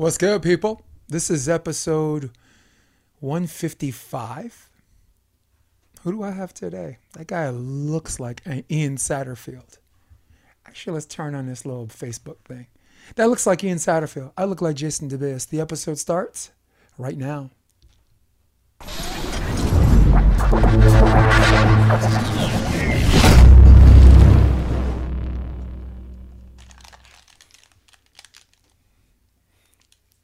What's good, people? This is episode 155. Who do I have today? That guy looks like an Ian Satterfield. Actually, let's turn on this little Facebook thing. That looks like Ian Satterfield. I look like Jason DeBias. The episode starts right now.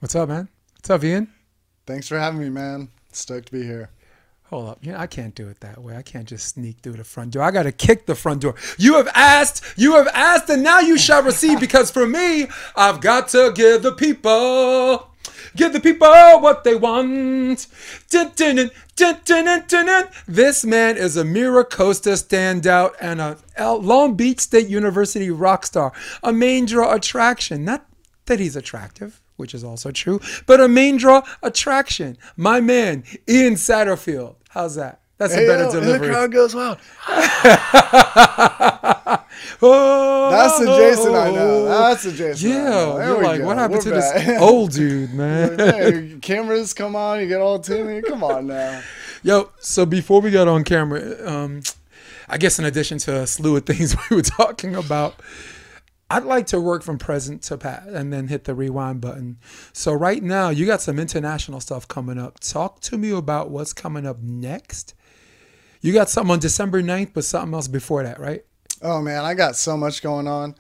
What's up, man? What's up, Ian? Thanks for having me, man. Stoked to be here. Hold up. You know, I can't do it that way. I can't just sneak through the front door. I got to kick the front door. You have asked, you have asked, and now you shall receive because for me, I've got to give the people, give the people what they want. Dun, dun, dun. This man is a Mira Costa standout and a Long Beach State University rock star, a main draw attraction. Not that he's attractive which is also true, but a main draw attraction. My man, Ian Satterfield. How's that? That's a better yo, and delivery. the crowd goes wild. oh, That's the Jason I know. That's the Jason. Yeah, you're like, go. what happened We're to this old dude, man? Hey, cameras come on, you get all tuning. Come on now. Yo, so before we got on camera, um, I guess in addition to a slew of things we were talking about, I'd like to work from present to past and then hit the rewind button. So right now, you got some international stuff coming up. Talk to me about what's coming up next. You got something on December 9th, but something else before that, right? Oh man, I got so much going on.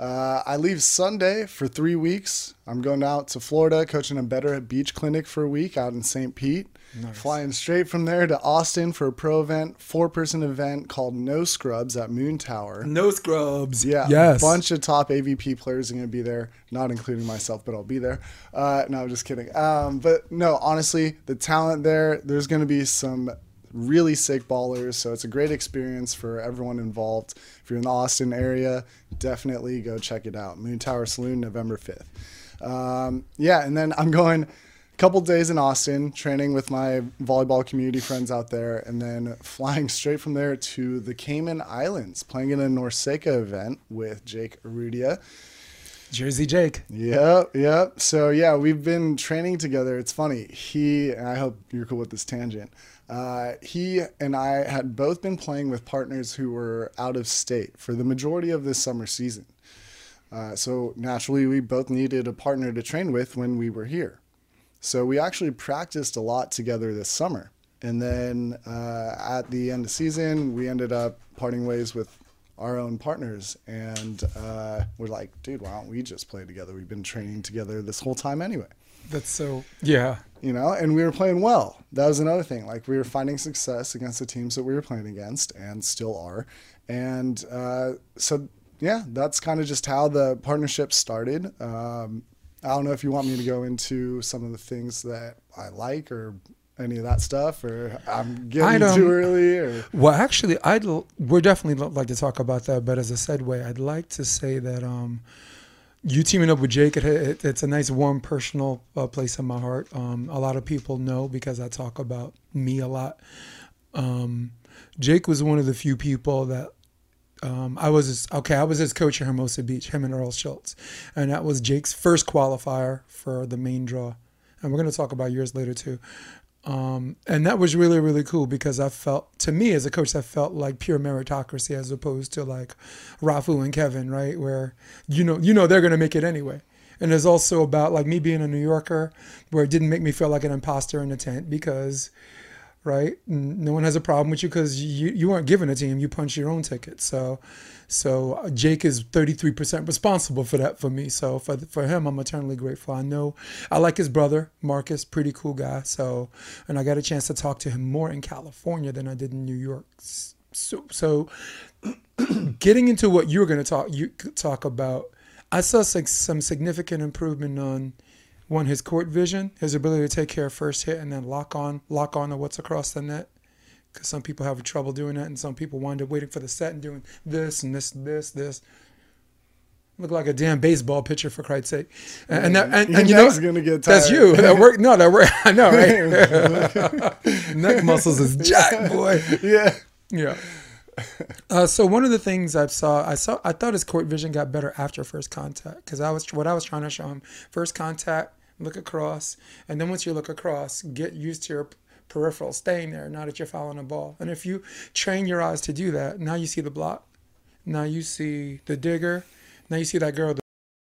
Uh, I leave Sunday for three weeks. I'm going out to Florida, coaching a Better at Beach clinic for a week out in St. Pete. Flying straight from there to Austin for a pro event, four person event called No Scrubs at Moon Tower. No scrubs. Yeah, Yes. bunch of top AVP players are going to be there, not including myself, but I'll be there. Uh, no, I'm just kidding. Um, but no, honestly, the talent there, there's going to be some really sick ballers, so it's a great experience for everyone involved. If you're in the Austin area, definitely go check it out. Moon Tower Saloon, November 5th. Um, yeah, and then I'm going a couple days in Austin, training with my volleyball community friends out there, and then flying straight from there to the Cayman Islands, playing in a NORCECA event with Jake Arudia. Jersey Jake. Yep, yep. So yeah, we've been training together. It's funny. He and I hope you're cool with this tangent. Uh, he and I had both been playing with partners who were out of state for the majority of this summer season. Uh, so naturally, we both needed a partner to train with when we were here. So we actually practiced a lot together this summer. And then uh, at the end of season, we ended up parting ways with our own partners. And uh, we're like, dude, why don't we just play together? We've been training together this whole time anyway. That's so, yeah. You know, and we were playing well. That was another thing. Like we were finding success against the teams that we were playing against and still are. And uh, so, yeah, that's kind of just how the partnership started. Um, I don't know if you want me to go into some of the things that I like or any of that stuff, or I'm getting too early, or Well, actually, I'd l- we're definitely like to talk about that. But as a segue, I'd like to say that um, you teaming up with Jake, it, it, it's a nice, warm, personal uh, place in my heart. Um, a lot of people know because I talk about me a lot. Um, Jake was one of the few people that um, I was his, okay. I was his coach at Hermosa Beach, him and Earl Schultz, and that was Jake's first qualifier for the main draw. And we're going to talk about yours later too. Um, and that was really really cool because I felt to me as a coach that felt like pure meritocracy as opposed to like Rafu and Kevin, right? Where you know you know they're going to make it anyway. And it's also about like me being a New Yorker, where it didn't make me feel like an imposter in the tent because right? No one has a problem with you because you, you weren't given a team. You punch your own ticket. So, so uh, Jake is 33% responsible for that for me. So for, for him, I'm eternally grateful. I know I like his brother, Marcus, pretty cool guy. So, and I got a chance to talk to him more in California than I did in New York. So, so getting into what you were going to talk, you talk about, I saw some significant improvement on one his court vision, his ability to take care of first hit and then lock on, lock on to what's across the net. Because some people have trouble doing that, and some people wind up waiting for the set and doing this and this, this, this. Look like a damn baseball pitcher for Christ's sake. And, and, that, and, and you know gonna get that's you. That work. No, that work. I know, right? Neck muscles is jack, boy. yeah. Yeah. Uh, so one of the things I saw, I saw, I thought his court vision got better after first contact because I was what I was trying to show him. First contact, look across, and then once you look across, get used to your peripheral staying there, not that you're following a ball. And if you train your eyes to do that, now you see the block, now you see the digger, now you see that girl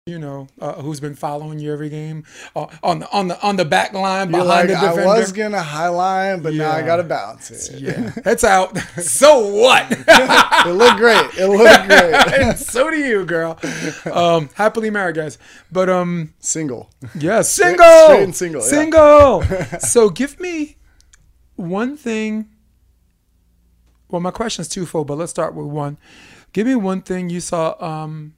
you know, uh, who's been following you every game uh, on the on the on the back line You're behind like, the defender. I was gonna high line, but now I gotta bounce it. yeah, it's out. so what? it looked great. It looked great. so do you, girl. Um, happily married, guys. But um, Single. yeah, single, straight and single, yeah. single. so give me one thing. Well, my question's twofold, but let's start with one. Give me one thing you saw um,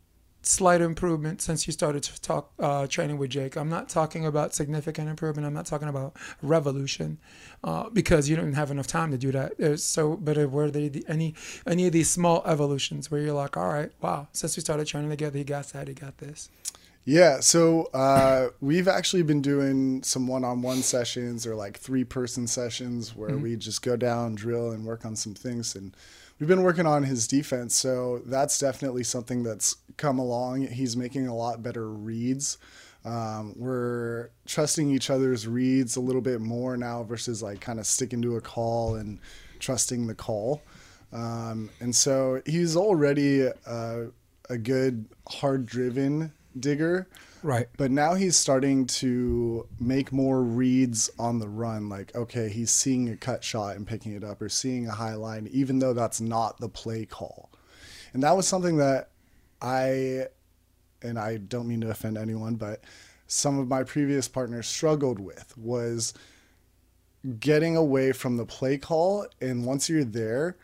slight improvement since you started to talk uh, training with Jake. I'm not talking about significant improvement. I'm not talking about revolution uh, because you don't have enough time to do that. There's so, but were there the, any any of these small evolutions where you're like, all right, wow, since we started training together, he got that, he got this. Yeah, so uh, we've actually been doing some one-on-one sessions or like three-person sessions where we just go down, drill, and work on some things. And we've been working on his defense, so that's definitely something that's come along. He's making a lot better reads. Um, we're trusting each other's reads a little bit more now versus like kind of sticking to a call and trusting the call. Um, and so he's already uh, a good hard-driven digger. Right. But now he's starting to make more reads on the run. Like, okay, he's seeing a cut shot and picking it up, or seeing a high line, even though that's not the play call. And that was something that I, and I don't mean to offend anyone, but some of my previous partners struggled with was getting away from the play call. And once you're there,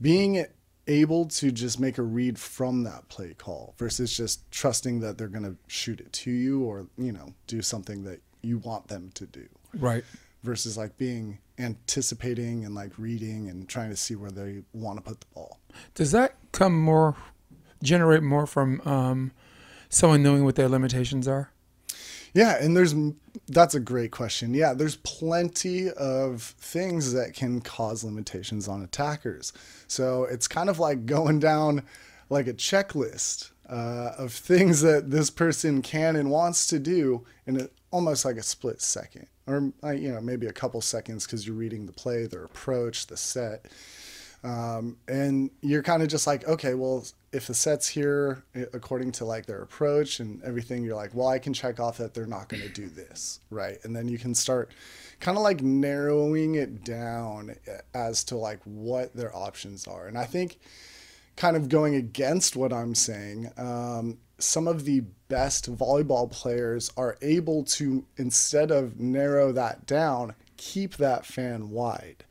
being able to just make a read from that play call versus just trusting that they're going to shoot it to you or, you know, do something that you want them to do Right. versus like being anticipating and like reading and trying to see where they want to put the ball. Does that come more, generate more from um, someone knowing what their limitations are? Yeah, and there's that's a great question. Yeah, there's plenty of things that can cause limitations on attackers. So it's kind of like going down like a checklist uh, of things that this person can and wants to do in a, almost like a split second, or uh, you know maybe a couple seconds because you're reading the play, their approach, the set. Um, and you're kind of just like, okay, well, if the set's here eh, according to like their approach and everything, you're like, well, I can check off that they're not going to do this, right? And then you can start kind of like narrowing it down eh, as to like what their options are. And I think kind of going against what I'm saying, um, some of the best volleyball players are able to, instead of narrow that down, keep that fan wide.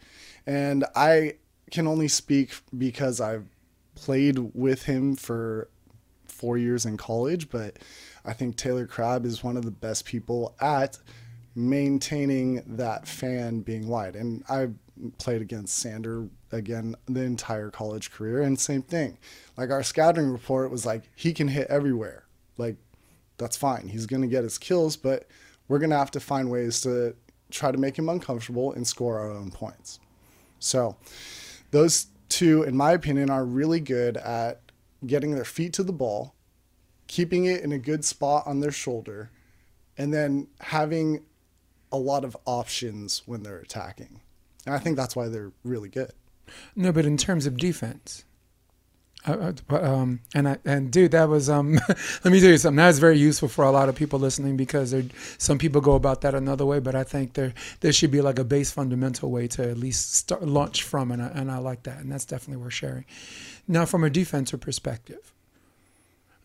And I can only speak because I've played with him for four years in college, but I think Taylor Crabb is one of the best people at maintaining that fan being wide. And I played against Sander again the entire college career, and same thing. Like our scouting report was like, he can hit everywhere. Like, that's fine. He's going to get his kills, but we're going to have to find ways to try to make him uncomfortable and score our own points. So, those two, in my opinion, are really good at getting their feet to the ball, keeping it in a good spot on their shoulder, and then having a lot of options when they're attacking. And I think that's why they're really good. No, but in terms of defense, um, and I, and dude, that was um, let me tell you something. That's very useful for a lot of people listening because some people go about that another way, but I think there there should be like a base fundamental way to at least start launch from, and I, and I like that, and that's definitely worth sharing. Now, from a defensive perspective,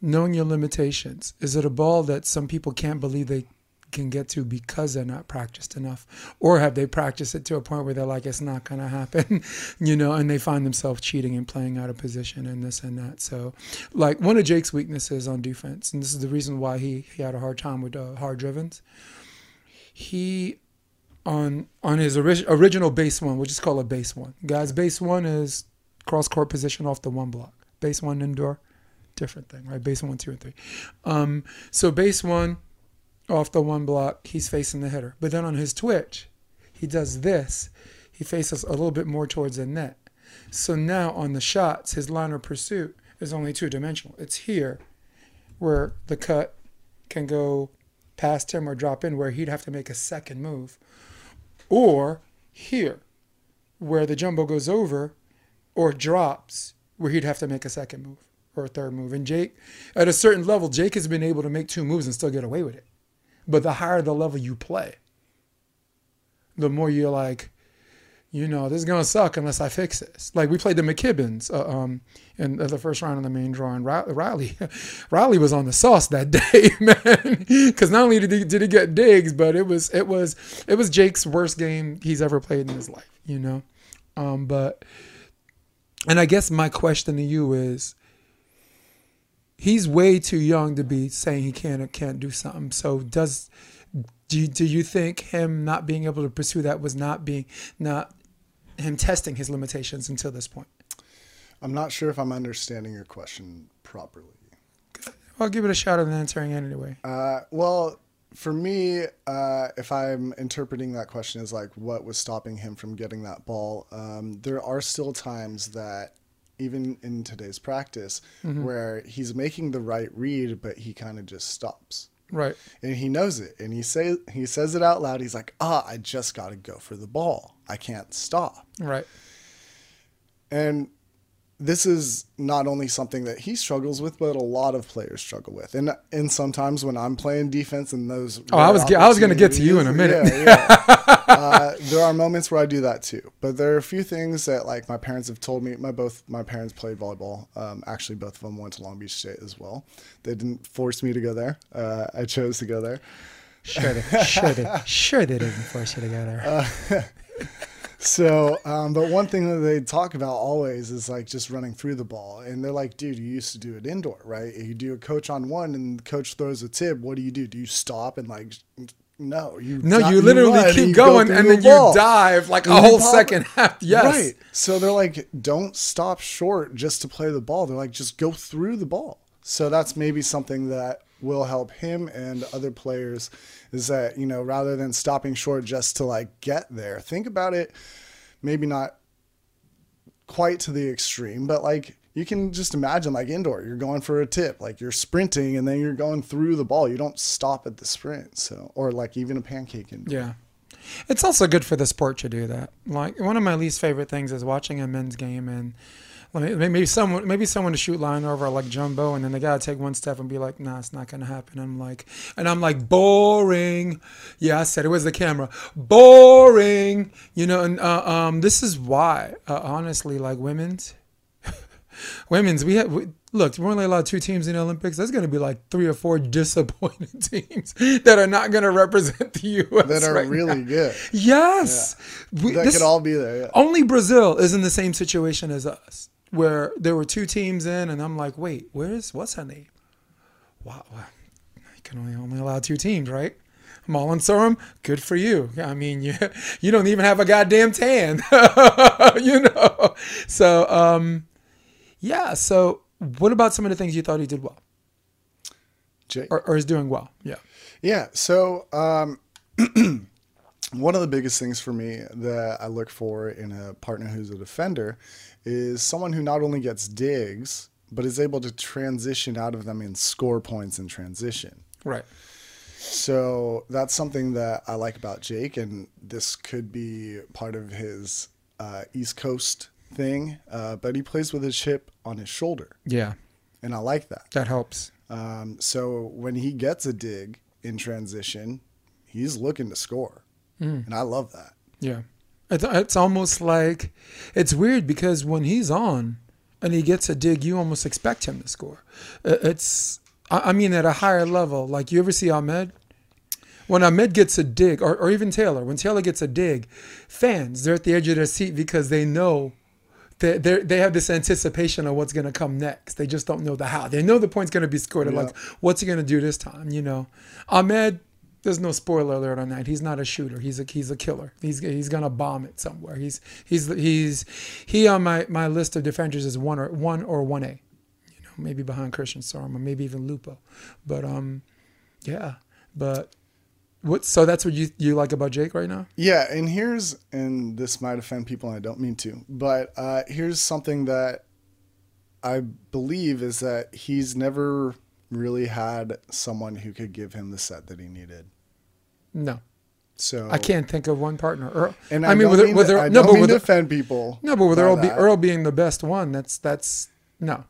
knowing your limitations, is it a ball that some people can't believe they can get to because they're not practiced enough or have they practiced it to a point where they're like it's not going to happen you know and they find themselves cheating and playing out of position and this and that. So like one of jake's weaknesses on defense and this is the reason why he, he had a hard time with uh, hard drivens. He on on his ori- original base one we'll just call it base one. Guys base one is cross court position off the one block. Base one indoor different thing right? Base one two and three. Um, so base one off the one block, he's facing the hitter. But then on his twitch, he does this. He faces a little bit more towards the net. So now on the shots, his line of pursuit is only two dimensional. It's here where the cut can go past him or drop in where he'd have to make a second move. Or here, where the jumbo goes over or drops, where he'd have to make a second move or a third move. And Jake, at a certain level, Jake has been able to make two moves and still get away with it. But the higher the level you play, the more you're like, you know, this is gonna suck unless I fix this. Like we played the McKibbins uh, um, in the first round of the main draw, and Riley, Riley was on the sauce that day, man. Because not only did he, did he get digs, but it was it was it was Jake's worst game he's ever played in his life, you know. Um, but and I guess my question to you is, he's way too young to be saying he can't or can't do something. So does do you, do you think him not being able to pursue that was not being not him testing his limitations until this point? I'm not sure if I'm understanding your question properly. I'll give it a shot at answering it anyway. Uh, well, for me, uh, if I'm interpreting that question as like what was stopping him from getting that ball, um, there are still times that even in today's practice mm-hmm. where he's making the right read, but he kind of just stops. Right. And he knows it. And he say he says it out loud. He's like, ah, I just gotta go for the ball. I can't stop. Right. And this is not only something that he struggles with, but a lot of players struggle with. And and sometimes when I'm playing defense and those oh, I was I was going to get to you in a minute. Yeah, yeah. uh, there are moments where I do that too. But there are a few things that like my parents have told me. My both my parents played volleyball. Um, actually, both of them went to Long Beach State as well. They didn't force me to go there. Uh, I chose to go there. Sure, they, sure, they, sure they didn't force you to go there. Uh, so, um, but one thing that they talk about always is like just running through the ball. And they're like, dude, you used to do it indoor, right? You do a coach on one and the coach throws a tip. What do you do? Do you stop and like, no, you no, you literally you keep going go and then the you dive like a whole second half. Yes. Right. So they're like, don't stop short just to play the ball. They're like, just go through the ball. So that's maybe something that will help him and other players is that, you know, rather than stopping short just to like get there, think about it maybe not quite to the extreme, but like you can just imagine like indoor, you're going for a tip, like you're sprinting and then you're going through the ball. You don't stop at the sprint. So, or like even a pancake indoor. Yeah. It's also good for the sport to do that. Like one of my least favorite things is watching a men's game and maybe someone maybe someone to shoot line over like jumbo and then they gotta take one step and be like nah it's not gonna happen i'm like and i'm like boring yeah i said it was the camera boring you know and uh, um, this is why uh, honestly like women's women's we have we, look we're only allowed two teams in the olympics there's going to be like three or four disappointed teams that are not going to represent the us that are right really now. good yes yeah. we, that this, could all be there yeah. only brazil is in the same situation as us where there were two teams in, and I'm like, wait, where's what's her name? Wow, you can only only allow two teams, right? Marlon Sorum, good for you. I mean, you you don't even have a goddamn tan, you know. So, um, yeah. So, what about some of the things you thought he did well? Or, or is doing well? Yeah. Yeah. So, um, one of the biggest things for me that I look for in a partner who's a defender is someone who not only gets digs, but is able to transition out of them and score points in transition. Right. So that's something that I like about Jake, and this could be part of his uh, East Coast thing. Uh, but he plays with his hip on his shoulder. Yeah. And I like that. That helps. Um, so when he gets a dig in transition, he's looking to score. Mm. And I love that. Yeah. It's, it's almost like it's weird because when he's on and he gets a dig, you almost expect him to score. It's, I mean, at a higher level. Like you ever see Ahmed? When Ahmed gets a dig, or, or even Taylor, when Taylor gets a dig, fans, they're at the edge of their seat because they know they they have this anticipation of what's going to come next. They just don't know the how. They know the point's going to be scored. They're yeah. like, what's he going to do this time? You know, Ahmed there's no spoiler alert on that. He's not a shooter. He's a he's a killer. He's he's gonna bomb it somewhere. He's he's he's he on my, my list of defenders is one or one or one A. You know, maybe behind Christian or maybe even Lupo. But um, yeah. But what? So that's what you you like about Jake right now? Yeah, and here's and this might offend people, and I don't mean to, but uh, here's something that I believe is that he's never really had someone who could give him the set that he needed. No, So I can't think of one partner. Earl, And I I, mean, with mean with to, Earl- I no, but with offend people. no, but with Earl, be, Earl being the best one, that's that's no,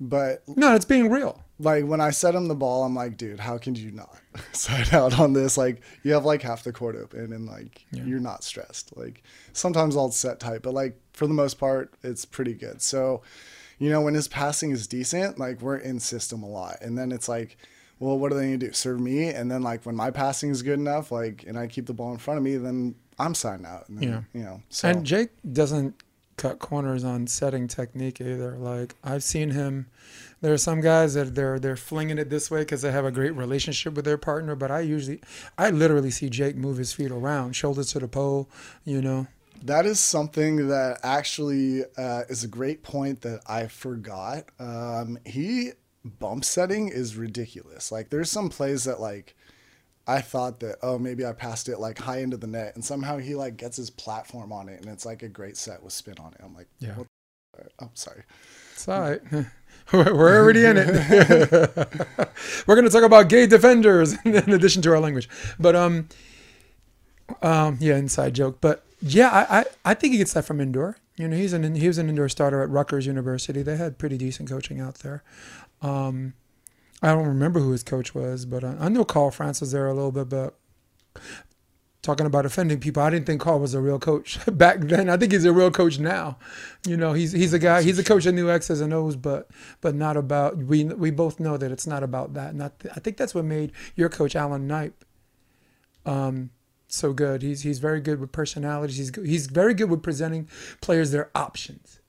But no, it's being real. like when I set him the ball, I'm like, dude, how can you not side out on this? Like you have like half the court open and like Yeah. you're not stressed. Like sometimes I'll set tight, but like for the most part, it's pretty good. So, you know, when his passing is decent, like we're in system a lot. And then it's like, well, what do they need to do? Serve me? And then like when my passing is good enough, like and I keep the ball in front of me, then I'm siding out. And then, Yeah. You know. So And Jake doesn't cut corners on setting technique either. Like I've seen him. There are some guys that they're they're flinging it this way because they have a great relationship with their partner. But I usually, I literally see Jake move his feet around, shoulders to the pole. You know. That is something that actually uh, is a great point that I forgot. Um, he bump setting is ridiculous. Like there's some plays that like I thought that oh maybe I passed it like high into the net and somehow he like gets his platform on it and it's like a great set with spin on it. I'm like Yeah. what the- oh sorry. It's all right. We're we're already in it. We're going to talk about gay defenders in addition to our language. But um, um, yeah, inside joke. But yeah, I, I, I think he gets that from indoor. You know, he's an he was an indoor starter at Rutgers University. They had pretty decent coaching out there. Um, I don't remember who his coach was, but I, I know Carl France was there a little bit. But talking about offending people, I didn't think Carl was a real coach back then. I think he's a real coach now. You know, he's he's a guy. He's a coach that knew X's and O's, but but not about. We we both know that it's not about that. Not I think that's what made your coach Alan Knipe um, so good. He's he's very good with personalities. He's he's very good with presenting players their options,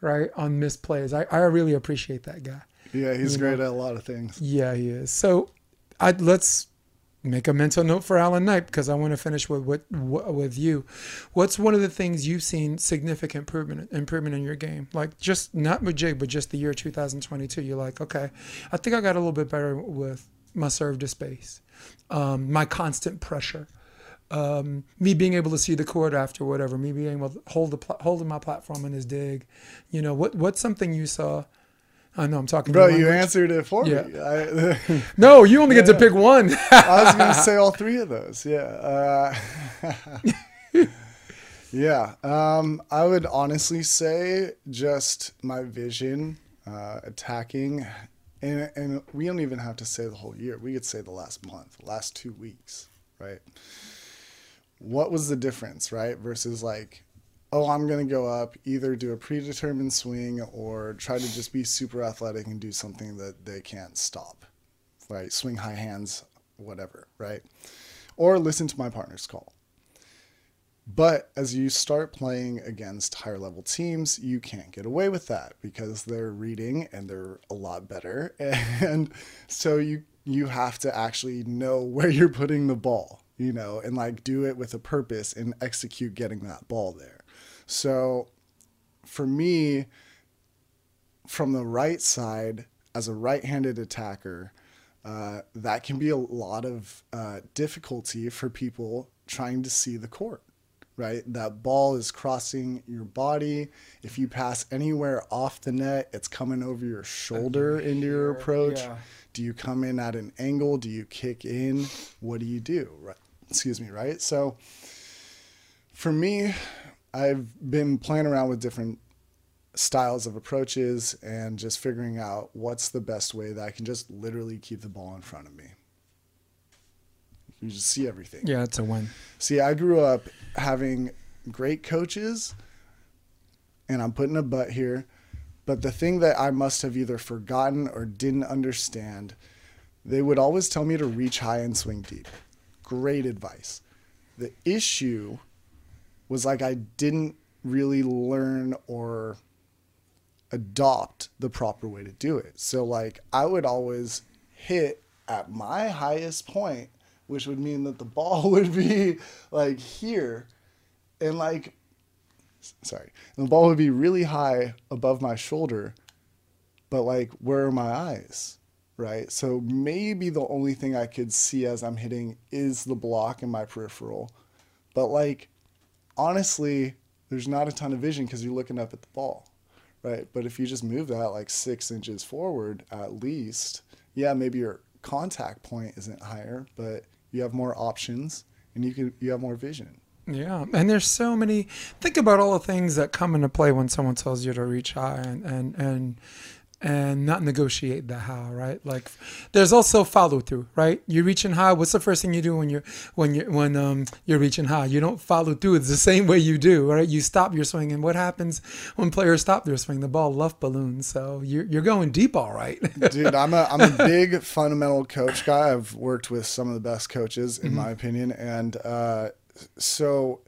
right on missed plays. I, I really appreciate that guy. Yeah, he's great know. at a lot of things. Yeah, he is. So, I let's make a mental note for Alan Knipe because I want to finish with what, what with you. What's one of the things you've seen significant improvement improvement in your game? Like just not with Jake, but just the year 2022. You're like, okay, I think I got a little bit better with my serve to space, um, my constant pressure. Um, me being able to see the court after whatever, me being able to hold the pl- holding my platform in his dig, you know what what's something you saw? I know I'm talking. About. Bro, you language. answered it for Yeah. me. I, No, you only get to pick one. I was gonna say all three of those. Yeah. Uh, yeah. Um, I would honestly say just my vision, uh, attacking, and and we don't even have to say the whole year. We could say the last month, last two weeks, right? What was the difference, right? Versus like, oh, I'm gonna go up, either do a predetermined swing or try to just be super athletic and do something that they can't stop right? Swing high hands, whatever, right? Or listen to my partner's call. But as you start playing against higher level teams, you can't get away with that because they're reading and they're a lot better. And so you you have to actually know where you're putting the ball, you know, and like do it with a purpose and execute getting that ball there. So for me, from the right side, as a right handed attacker, uh, that can be a lot of uh, difficulty for people trying to see the court, right? That ball is crossing your body. If you pass anywhere off the net, it's coming over your shoulder into your approach. yeah. Do you come in at an angle? Do you kick in? What do you do? Right? Excuse me, right? So for me, I've been playing around with different styles of approaches and just figuring out what's the best way that I can just literally keep the ball in front of me. You just see everything. Yeah, it's a win. See, I grew up having great coaches, and I'm putting a butt here, but the thing that I must have either forgotten or didn't understand, they would always tell me to reach high and swing deep. Great advice. The issue was like I didn't really learn or adopt the proper way to do it. So like I would always hit at my highest point, which would mean that the ball would be like here and like sorry, and the ball would be really high above my shoulder, but like where are my eyes? Right? So maybe the only thing I could see as I'm hitting is the block in my peripheral. But like honestly, there's not a ton of vision because you're looking up at the ball, right? But if you just move that like six inches forward at least, yeah, maybe your contact point isn't higher, but you have more options and you can you have more vision. Yeah, and there's so many. Think about all the things that come into play when someone tells you to reach high, and and and and not negotiate the how, right? Like, there's also follow through, right? You're reaching high. What's the first thing you do when you're when you when um you're reaching high? You don't follow through. It's the same way you do, right? You stop your swing, and what happens when players stop their swing? The ball luft balloons. So you're you're going deep, all right. Dude, I'm a I'm a big fundamental coach guy. I've worked with some of the best coaches, in mm-hmm. my opinion, and uh, so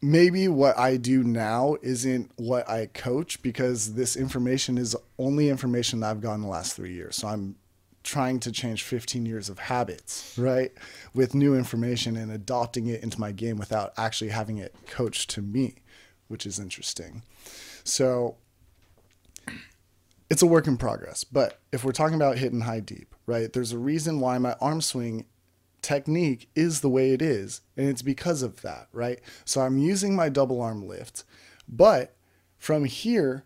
maybe what I do now isn't what I coach because this information is only information that I've gotten the last three years. So I'm trying to change 15 years of habits, right? With new information and adopting it into my game without actually having it coached to me, which is interesting. So it's a work in progress. But if we're talking about hitting high deep, right? There's a reason why my arm swing technique is the way it is. And it's because of that, right? So I'm using my double arm lift, but from here,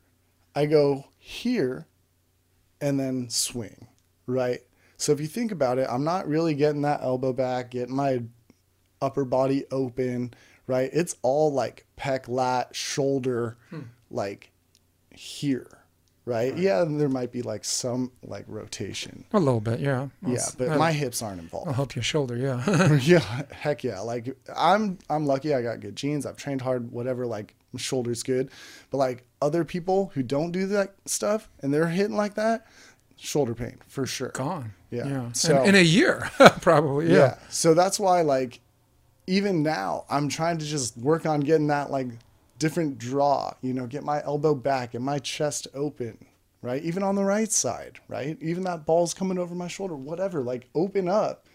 I go here and then swing, right? So if you think about it, I'm not really getting that elbow back, getting my upper body open, right? It's all like pec, lat, shoulder, hmm. like here right? Yeah, there might be like some like rotation. A little bit, yeah. yeah, but my hips aren't involved. I'll help your shoulder, yeah. yeah, heck yeah. Like I'm I'm lucky I got good genes. I've trained hard, whatever, like my shoulder's good. But like other people who don't do that stuff and they're hitting like that, shoulder pain for sure. Gone. Yeah. yeah. So in, in a year, probably. Yeah. yeah. So that's why like even now I'm trying to just work on getting that like different draw, you know, get my elbow back and my chest open, right? Even on the right side, right? Even that ball's coming over my shoulder, whatever, like open up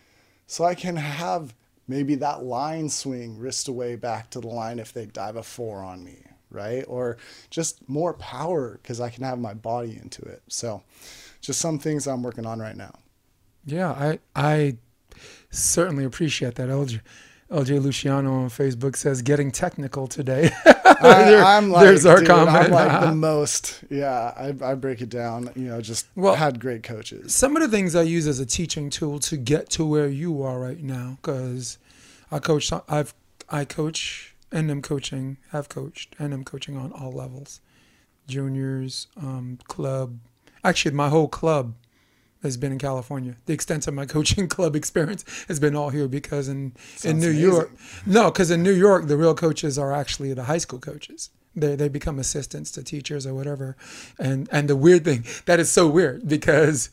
so I can have maybe that line swing wrist away back to the line if they dive a four on me, right? Or just more power because I can have my body into it. So just some things I'm working on right now. Yeah, I I certainly appreciate that, LJ. LJ Luciano on Facebook says getting technical today. I, am like, there's our dude, comment. I'm like the most. Yeah, I, I break it down. You know, just well, had great coaches. Some of the things I use as a teaching tool to get to where you are right now, because I coach. I've I coach and I'm coaching. Have coached and I'm coaching on all levels, juniors, um, club. Actually, my whole club has been in California. The extent of my coaching club experience has been all here because in Sounds in New amazing. York, no, because in New York the real coaches are actually the high school coaches. They they become assistants to teachers or whatever, and and the weird thing that is so weird because.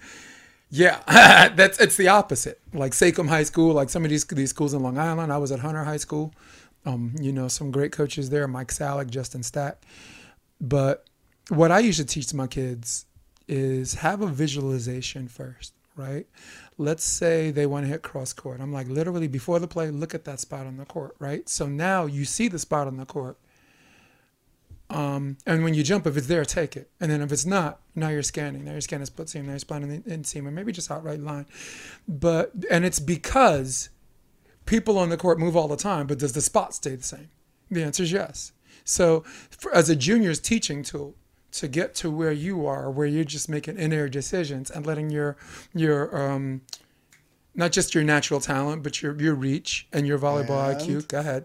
Yeah, that's it's the opposite. Like Sachem High School, like some of these these schools in Long Island. I was at Hunter High School. Um, you know, some great coaches there, Mike Salick, Justin Stack. But what I used to teach my kids is have a visualization first, right? Let's say they want to hit cross court. I'm like, literally, before the play, look at that spot on the court, right? So now you see the spot on the court. Um, and when you jump, if it's there, take it. And then if it's not, now you're scanning. Now you're scanning split seam, now you're scanning inseam, or maybe just outright line. But and it's because people on the court move all the time, but does the spot stay the same? The answer is yes. So for, as a junior's teaching tool, to get to where you are, where you're just making inner decisions and letting your your um, not just your natural talent, but your your reach and your volleyball and IQ. Go ahead.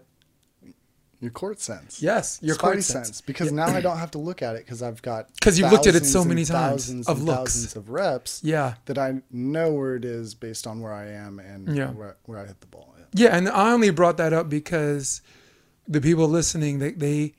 Your court sense. Yes, your Spidey court sense. sense. Because yeah. now I don't have to look at it because I've got because you've looked at it so many times thousands of looks. thousands of reps. Yeah, that I know where it is based on where I am and yeah. where, where I hit the ball. Yeah. yeah, and I only brought that up because the people listening they they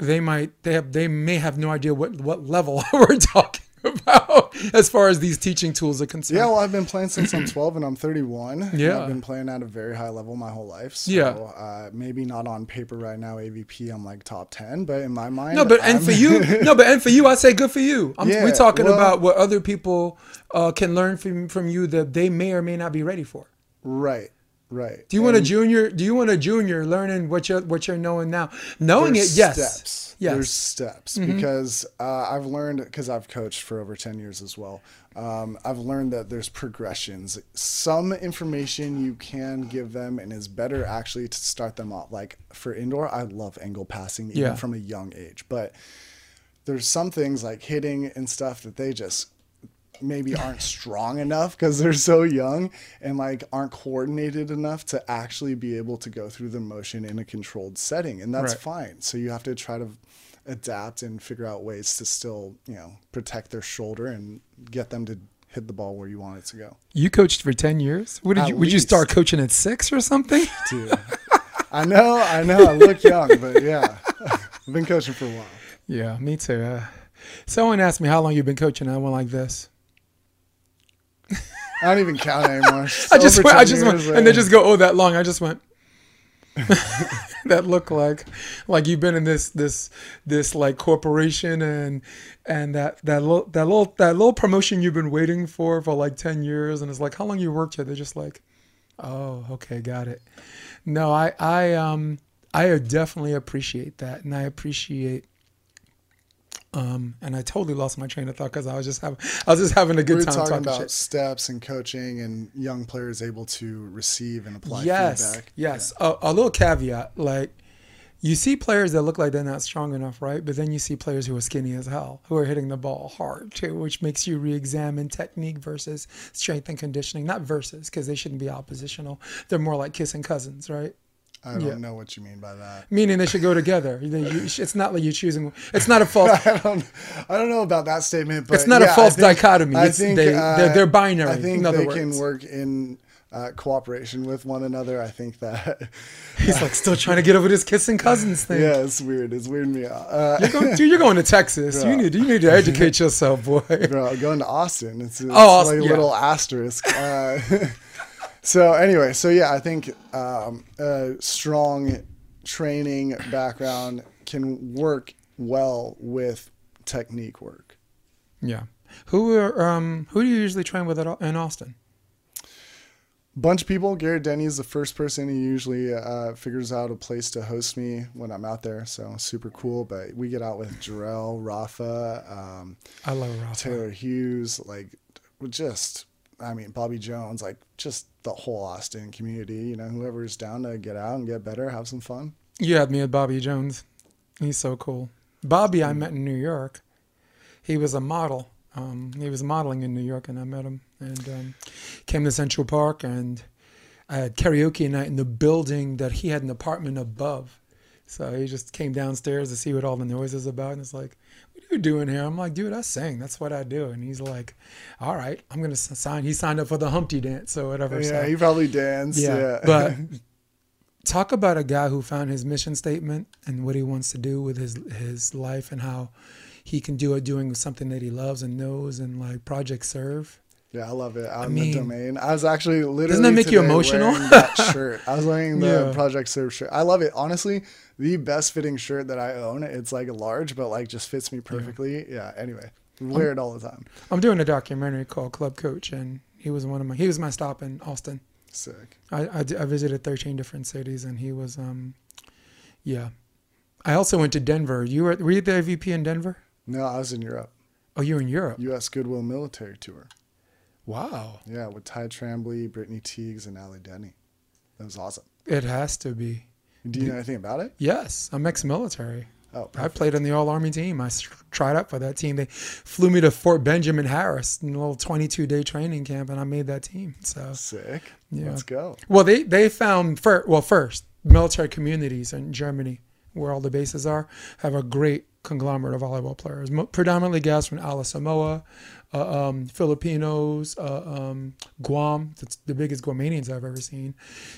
they might they have they may have no idea what what level we're talking about as far as these teaching tools are concerned. Yeah, well, I've been playing since I'm 12 and I'm 31. Yeah, I've been playing at a very high level my whole life. So, yeah, uh, maybe not on paper right now AVP I'm like top 10, but in my mind, no. But I'm and for you, no, but and for you, I say good for you. I'm, yeah, we're talking well, about what other people uh, can learn from from you that they may or may not be ready for. Right. Right. Do you and want a junior? Do you want a junior learning what you're what you're knowing now? Knowing it, yes. Steps. Yes. There's steps mm-hmm. because uh, I've learned because I've coached for over ten years as well. Um, I've learned that there's progressions. Some information you can give them, and is better actually to start them off. Like for indoor, I love angle passing even yeah. from a young age, but there's some things like hitting and stuff that they just maybe aren't strong enough because they're so young and like aren't coordinated enough to actually be able to go through the motion in a controlled setting and that's Right. fine so you have to try to adapt and figure out ways to still you know protect their shoulder and get them to hit the ball where you want it to go You coached for ten years. What did At you? Would you start coaching at six or something? Dude, i know i know i look young but yeah i've been coaching for a while yeah, me too. Uh, someone asked me how long you've been coaching. I went like this. I don't even count anymore It's I just went. I just went, and they just go, "Oh, that long." I just went. that look like like you've been in this this this like corporation and and that that little that little that little promotion you've been waiting for for like 10 years and it's like how long you worked here they're just like oh okay got it no i i um i definitely appreciate that and i appreciate um and i totally lost my train of thought because i was just having i was just having a good we time talking talking, about shit. steps and coaching and young players able to receive and apply yes feedback. yes. A, a little caveat like you see players that look like they're not strong enough right? But then you see players who are skinny as hell who are hitting the ball hard too which makes you re-examine technique versus strength and conditioning. Not versus because they shouldn't be oppositional. They're more like kissing cousins right I don't Yeah. know what you mean by that. meaning they should go together it's not like you're choosing it's not a false I don't, I don't know about that statement, but It's not a yeah, I false think- dichotomy. I think they- uh, they're- they're binary, I think they words. can work in uh, cooperation with one another. I think that. he's like still trying to get over this kissing cousins thing yeah, it's weird. It's weirding me out. Uh, You're going, dude, you're going to Texas. You need you need to educate yourself, boy. bro, going to Austin. It's, it's Austin, like a yeah. little asterisk. Uh, so anyway, so yeah, I think um, a strong training background can work well with technique work. Yeah. Who are um who do you usually train with at, in Austin? bunch of people. Garrett Denny is the first person who usually uh, figures out a place to host me when I'm out there. So super cool. But we get out with Jarrell, Rafa, um, I love Rafa. Taylor Hughes, like we're just, I mean, Bobby Jones, like just the whole Austin community. You know, whoever's down to get out and get better, have some fun. You had me at Bobby Jones. He's so cool. Bobby, I met in New York. He was a model. Um, he was modeling in New York, and I met him. And um, came to Central Park, and I had karaoke night in the building that he had an apartment above. So he just came downstairs to see what all the noise is about, and it's like, "What are you doing here?" I'm like, "Dude, I sing. That's what I do." And he's like, "All right, I'm gonna sign." He signed up for the Humpty Dance or whatever. Yeah, so. he probably danced. Yeah, Yeah, but talk about a guy who found his mission statement and what he wants to do with his his life and how he can do it doing something that he loves and knows and like Project Serve. Yeah, I love it. Out in mean, the domain. I was actually literally doesn't that make you emotional? that shirt. I was wearing the Yeah. Project Serve shirt. I love it. Honestly, the best fitting shirt that I own. It's like a large, but like just fits me perfectly. Yeah. Anyway, wear it all the time. I'm doing a documentary called Club Coach, and he was one of my he was my stop in Austin. Sick. I I visited 13 different cities, and he was um, yeah. I also went to Denver. You were were you the AVP in Denver? No, I was in Europe. Oh, you were in Europe. U.S. Goodwill Military Tour. Wow, Yeah, with Ty Trambly, Brittany Tiegs, and Allie Denny. That was awesome. it has to be. Do you know anything about it? Yes, I'm ex-military. Oh, I played on the All Army team. I tried out for that team. They flew me to Fort Benjamin Harris in a little 22 day training camp, and I made that team. So, sick. Yeah. Let's go. well, they they found first. Well, first military communities in Germany, where all the bases are, have a great conglomerate of volleyball players, predominantly guys from Ala Samoa, uh, um, Filipinos, uh, um, Guam. That's the biggest Guamanians I've ever seen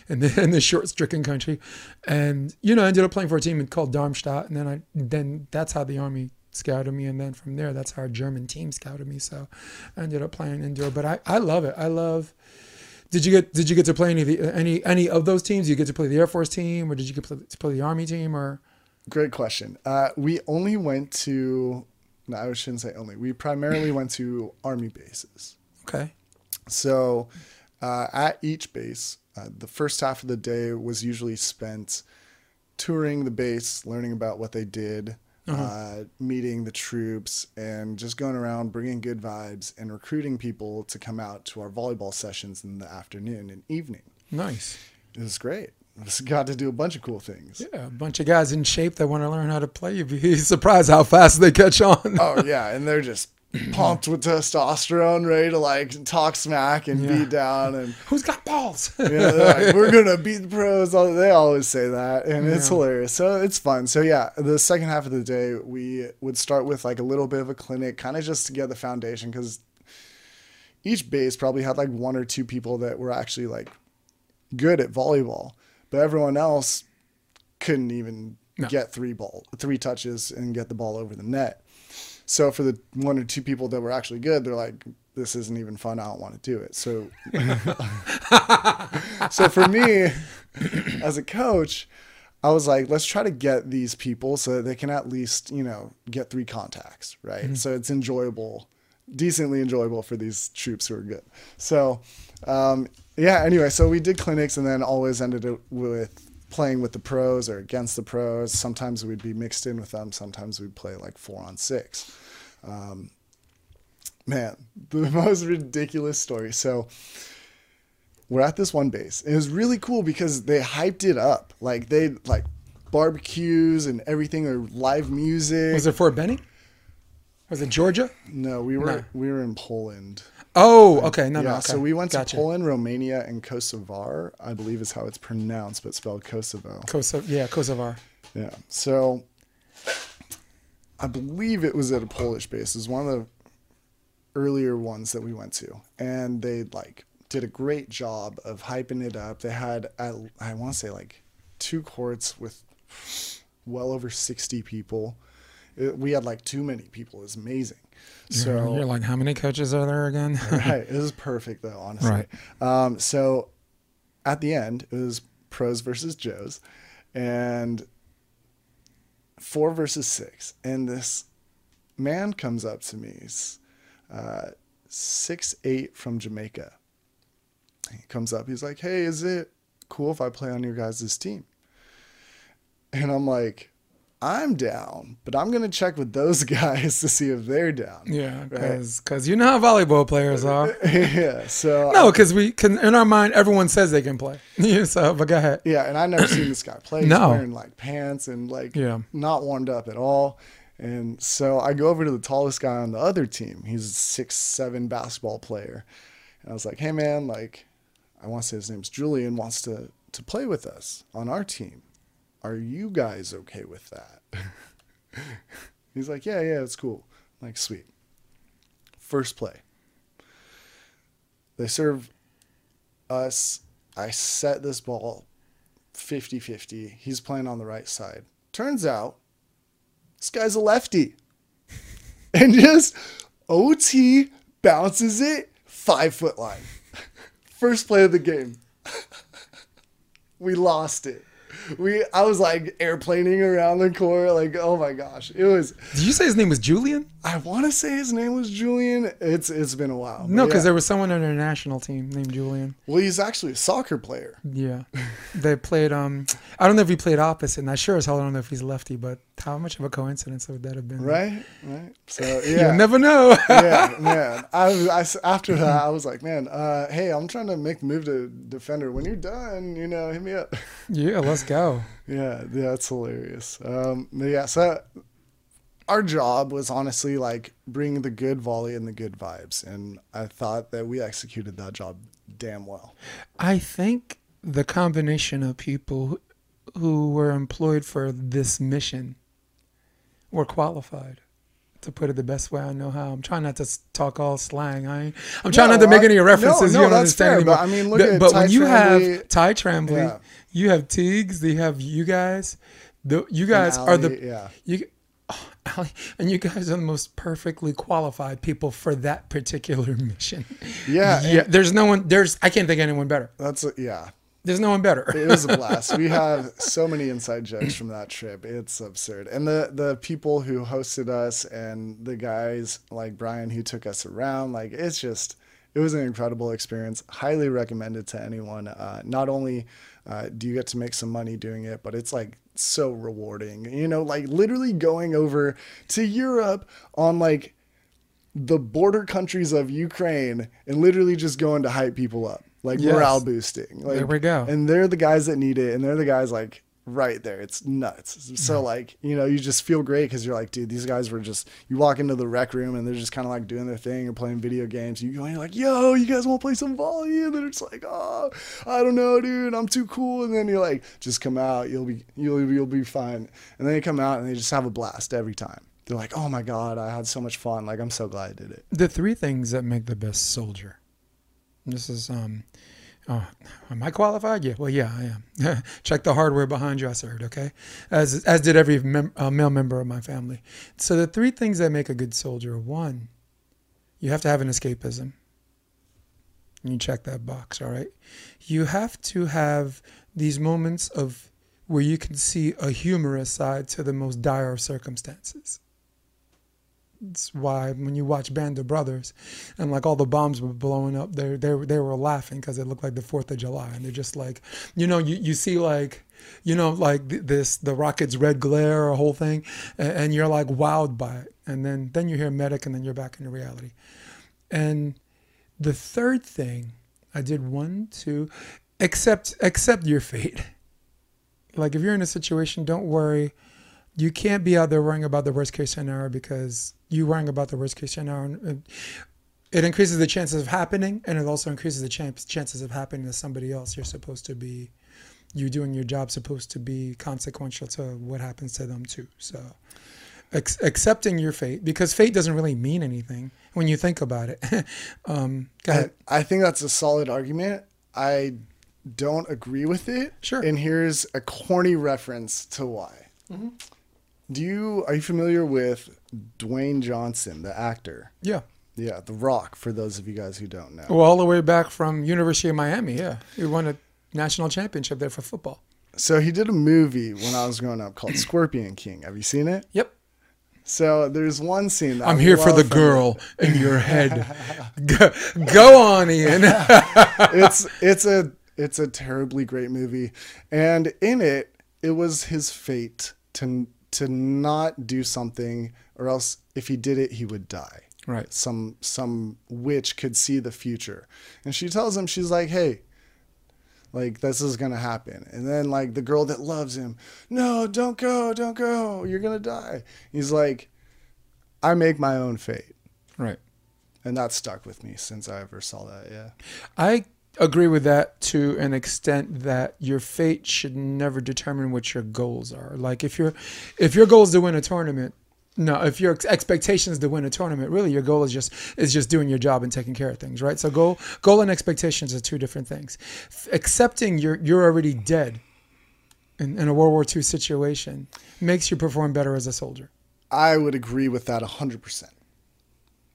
in the, in the short, stricken country. And, you know, I ended up playing for a team called Darmstadt. And then I, then that's how the Army scouted me. And then from there, that's how our German team scouted me. So I ended up playing indoor, but I, I love it. I love, did you get, did you get to play any of the, any, any of those teams? You get to play the Air Force team or did you get to play, to play the Army team or? Great question. Uh, we only went to, no, I shouldn't say only. We primarily went to Army bases. Okay. So uh, at each base, uh, the first half of the day was usually spent touring the base, learning about what they did, uh meeting the troops, and just going around bringing good vibes and recruiting people to come out to our volleyball sessions in the afternoon and evening. Nice. It was great. Got to do a bunch of cool things. Yeah, a bunch of guys in shape that want to learn how to play. You'd be surprised how fast they catch on. oh yeah, and they're just pumped with testosterone, ready to like talk smack and Yeah. beat down and Who's got balls? yeah, they're like, we're gonna beat the pros. They always say that, and it's hilarious. So it's fun. So yeah, the second half of the day, we would start with like a little bit of a clinic, kind of just to get the foundation, because each base probably had like one or two people that were actually like good at volleyball, but everyone else couldn't even No. get three ball, three touches, and get the ball over the net. So for the one or two people that were actually good, they're like, "This isn't even fun. I don't want to do it." So so for me, as a coach, I was like, let's try to get these people so that they can at least, you know, get three contacts, right? Mm-hmm. So it's enjoyable, decently enjoyable for these troops who are good. So, um, yeah, anyway, so we did clinics and then always ended it with playing with the pros or against the pros. Sometimes we'd be mixed in with them, sometimes we'd play like four on six. Um, man, the most ridiculous story. So, we're at this one base. It was really cool because they hyped it up. Like they like barbecues and everything or live music. Was it Fort Benning? Was it Georgia? no, we were No. we were in Poland. Oh, okay. No, yeah, no. Okay. so we went gotcha. to Poland, Romania, and Kosovar. I believe is how it's pronounced, but spelled Kosovo. Kosovo, yeah, Kosovar. Yeah. So I believe it was at a Polish base. It was one of the earlier ones that we went to. And they like did a great job of hyping it up. They had at, I want to say like two courts with well over 60 people. It, we had like too many people. It was amazing. So You're like, how many coaches are there again? right. It was perfect though, honestly. Right. Um, so at the end, it was pros versus Joes, and four versus six. And this man comes up to me, he's uh, six eight from Jamaica. He comes up, he's like, "Hey, is it cool if I play on your guys' team?" And I'm like. I'm down, but I'm gonna check with those guys to see if they're down. yeah, Right. because you know how volleyball players are. yeah. So No, um, because we can in our mind, everyone says they can play. Yeah, so, but go ahead. Yeah, and I never seen this guy play. He's No. wearing like pants and like Yeah. not warmed up at all. And so I go over to the tallest guy on the other team. He's a six seven basketball player. And I was like, hey man, like I want to say his name's Julian, wants to to play with us on our team. Are you guys okay with that? He's like, Yeah, yeah, it's cool. I'm like, sweet. First play. They serve us. I set this ball 50 50. He's playing on the right side. Turns out this guy's a lefty. And just OT bounces it five foot line. First play of the game. we lost it. We I was like airplaning around the court, like, oh my gosh. It was Did you say his name was Julian? I wanna say his name was Julian. It's it's been a while. No, because yeah. there was someone on their national team named Julian. Well, he's actually a soccer player. Yeah, they played. Um, I don't know if he played opposite, and I sure as hell don't know if he's lefty. But how much of a coincidence would that have been? Right? Right. So yeah. never know. yeah, man. I was after that I was like, man, uh, hey, I'm trying to make the move to defender. When you're done, you know, hit me up. yeah, let's go. Yeah, yeah, that's hilarious. Um, yeah, so our job was honestly like bring the good volley and the good vibes, and I thought that we executed that job damn well. I think the combination of people who were employed for this mission were qualified. To put it the best way I know how, I'm trying not to talk all slang. I, ain't- I'm trying No, not to make I- any references no, you don't that's understand fair, anymore. but I mean, look The- at but Ty when you have Ty Tremblay, Yeah. you have Tiegs, you have you guys. The you guys And are the yeah. you, oh, Ali, and you guys are the most perfectly qualified people for that particular mission. Yeah, yeah. There's no one. There's I can't think of anyone better. That's a, yeah. There's no one better. It was a blast. we have so many inside jokes from that trip. It's absurd. And the the people who hosted us and the guys like Brian who took us around, like it's just it was an incredible experience. Highly recommended to anyone. Uh, not only uh, do you get to make some money doing it, but it's like so rewarding. You know, like literally going over to Europe on like the border countries of Ukraine and literally just going to hype people up, like Yes. morale boosting. Like, There we go. And they're the guys that need it, and they're the guys like right there. It's nuts. So like, you know, you just feel great because you're like, dude, these guys were just. You walk into the rec room and they're just kind of like doing their thing or playing video games. You go, and you're like, yo, you guys want to play some volley? And they're just like, oh, I don't know, dude, I'm too cool. And then you're like, just come out, you'll be, you'll, you'll be fine. And then they come out and they just have a blast every time. They're like, oh my god, I had so much fun. Like, I'm so glad I did it. The three things that make the best soldier. This is um Oh, am I qualified? Yeah. Well, yeah, I am. Check the hardware behind you. I served. Okay, as as did every mem- uh, male member of my family. So the three things that make a good soldier: one, you have to have an escapism. You check that box. All right. You have to have these moments of where you can see a humorous side to the most dire of circumstances. That's why when you watch Band of Brothers, and like all the bombs were blowing up, they they they were laughing because it looked like the Fourth of July, and they're just like, you know, you you see like, you know, like this the rocket's red glare, a whole thing, and, you're like wowed by it, and then then you hear medic, and then you're back into reality, and the third thing, I did one, two, accept accept your fate. Like if you're in a situation, don't worry. You can't be out there worrying about the worst case scenario because you worrying about the worst case scenario. It increases the chances of happening, and it also increases the chance, chances of happening to somebody else. You're supposed to be, you doing your job, supposed to be consequential to what happens to them too. So, accepting your fate because fate doesn't really mean anything when you think about it. um, go ahead. I, I think that's a solid argument. I don't agree with it. Sure. And here's a corny reference to why. Do you are you familiar with Dwayne Johnson, the actor? Yeah. Yeah, The Rock. For those of you guys who don't know. Well, all the way back from University of Miami. Yeah, he won a national championship there for football. So he did a movie when I was growing up called Scorpion King. Have you seen it? Yep. So there's one scene that I'm I here for the girl in your head. go, go on, Ian. It's it's a it's a terribly great movie, and in it, it was his fate to to not do something, or else if he did it, he would die. right. Some some witch could see the future, and she tells him she's like, "Hey, like this is gonna happen." And then like the girl that loves him, "No, don't go, don't go, you're gonna die." He's like, "I make my own fate," Right. and that stuck with me since I ever saw that. Yeah. I agree with that to an extent that your fate should never determine what your goals are. Like if your if your goal is to win a tournament, no, if your ex- expectation is to win a tournament, really your goal is just is just doing your job and taking care of things, right? So goal goal and expectations are two different things. F- accepting you're you're already dead in, in a World War II situation makes you perform better as a soldier. I would agree with that 100%.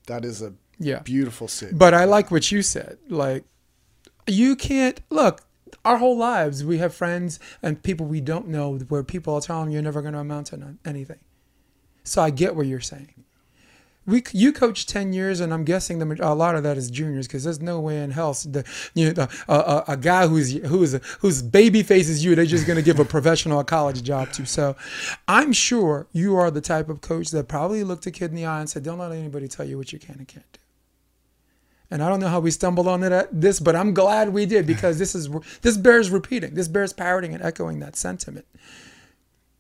That is a Yeah. beautiful statement. But I like what you said. Like, you can't look. Our whole lives, we have friends and people we don't know where people are telling you're never going to amount to anything. So I get what you're saying. We, you coach ten years, and I'm guessing the a lot of that is juniors because there's no way in hell the you know the, uh, a guy who's who's whose baby faces you they're just going to give a professional a college job to. So I'm sure you are the type of coach that probably looked a kid in the eye and said, "Don't let anybody tell you what you can and can't do." And I don't know how we stumbled on it at this, but I'm glad we did because this is this bears repeating. This bears parroting and echoing that sentiment.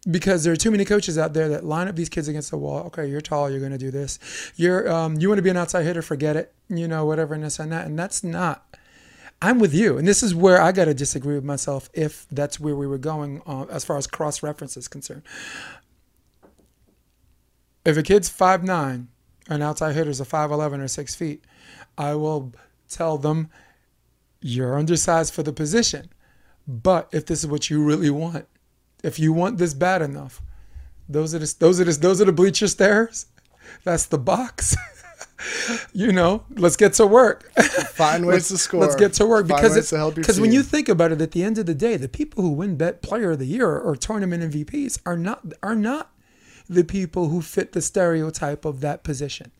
Because there are too many coaches out there that line up these kids against the wall. Okay, you're tall, you're going to do this. You're um, you want to be an outside hitter, forget it. You know, whatever and this and that. And that's not. I'm with you, and this is where I got to disagree with myself if that's where we were going uh, as far as cross reference is concerned. If a kid's five nine, an outside hitter's a five eleven or six feet, I will tell them you're undersized for the position. But if this is what you really want, if you want this bad enough, those are the those are the, those are the bleacher stairs. That's the box. you know, let's get to work. Find ways to score. Let's get to work Find because it, because when you think about it, at the end of the day, the people who win Bet Player of the Year or tournament MVPs are not are not the people who fit the stereotype of that position.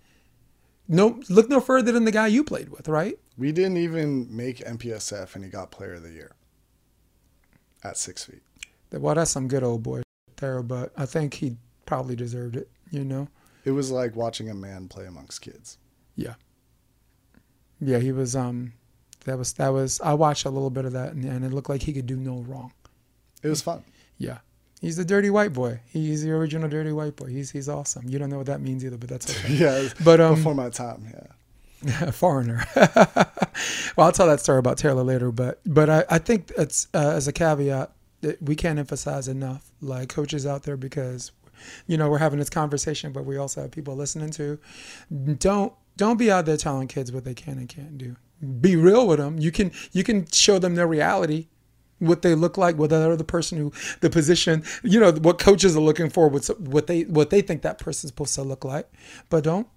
No, look no further than the guy you played with, right? We didn't even make MPSF, and he got Player of the Year at six feet. Well, that's some good old boy there, but I think he probably deserved it. You know? It was like watching a man play amongst kids. Yeah. Yeah, he was. Um, that was that was. I watched a little bit of that, and, and it looked like he could do no wrong. It was fun. Yeah. He's the dirty white boy. He's the original dirty white boy. He's he's awesome. You don't know what that means either, but that's okay. yeah, But um, before my time. Yeah. foreigner. well, I'll tell that story about Taylor later, but but I, I think it's uh, as a caveat that we can't emphasize enough, like coaches out there, because you know we're having this conversation, but we also have people listening to. Don't don't be out there telling kids what they can and can't do. Be real with them. You can you can show them their reality what they look like, what the other person who the position, you know, what coaches are looking for, what's what they what they think that person's supposed to look like. But don't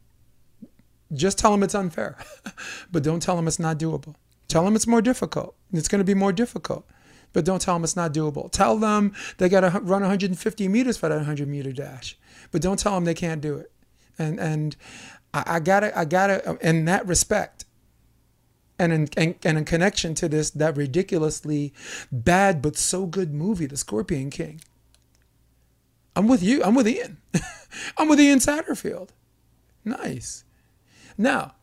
just tell them it's unfair, but don't tell them it's not doable. Tell them it's more difficult. It's going to be more difficult, but don't tell them it's not doable. Tell them they got to run 150 meters for that 100 meter dash, but don't tell them they can't do it. And and I, I gotta I gotta in that respect and in, and, and in connection to this, that ridiculously bad but so good movie, The Scorpion King. I'm with you. I'm with Ian. I'm with Ian Satterfield. Nice. Now,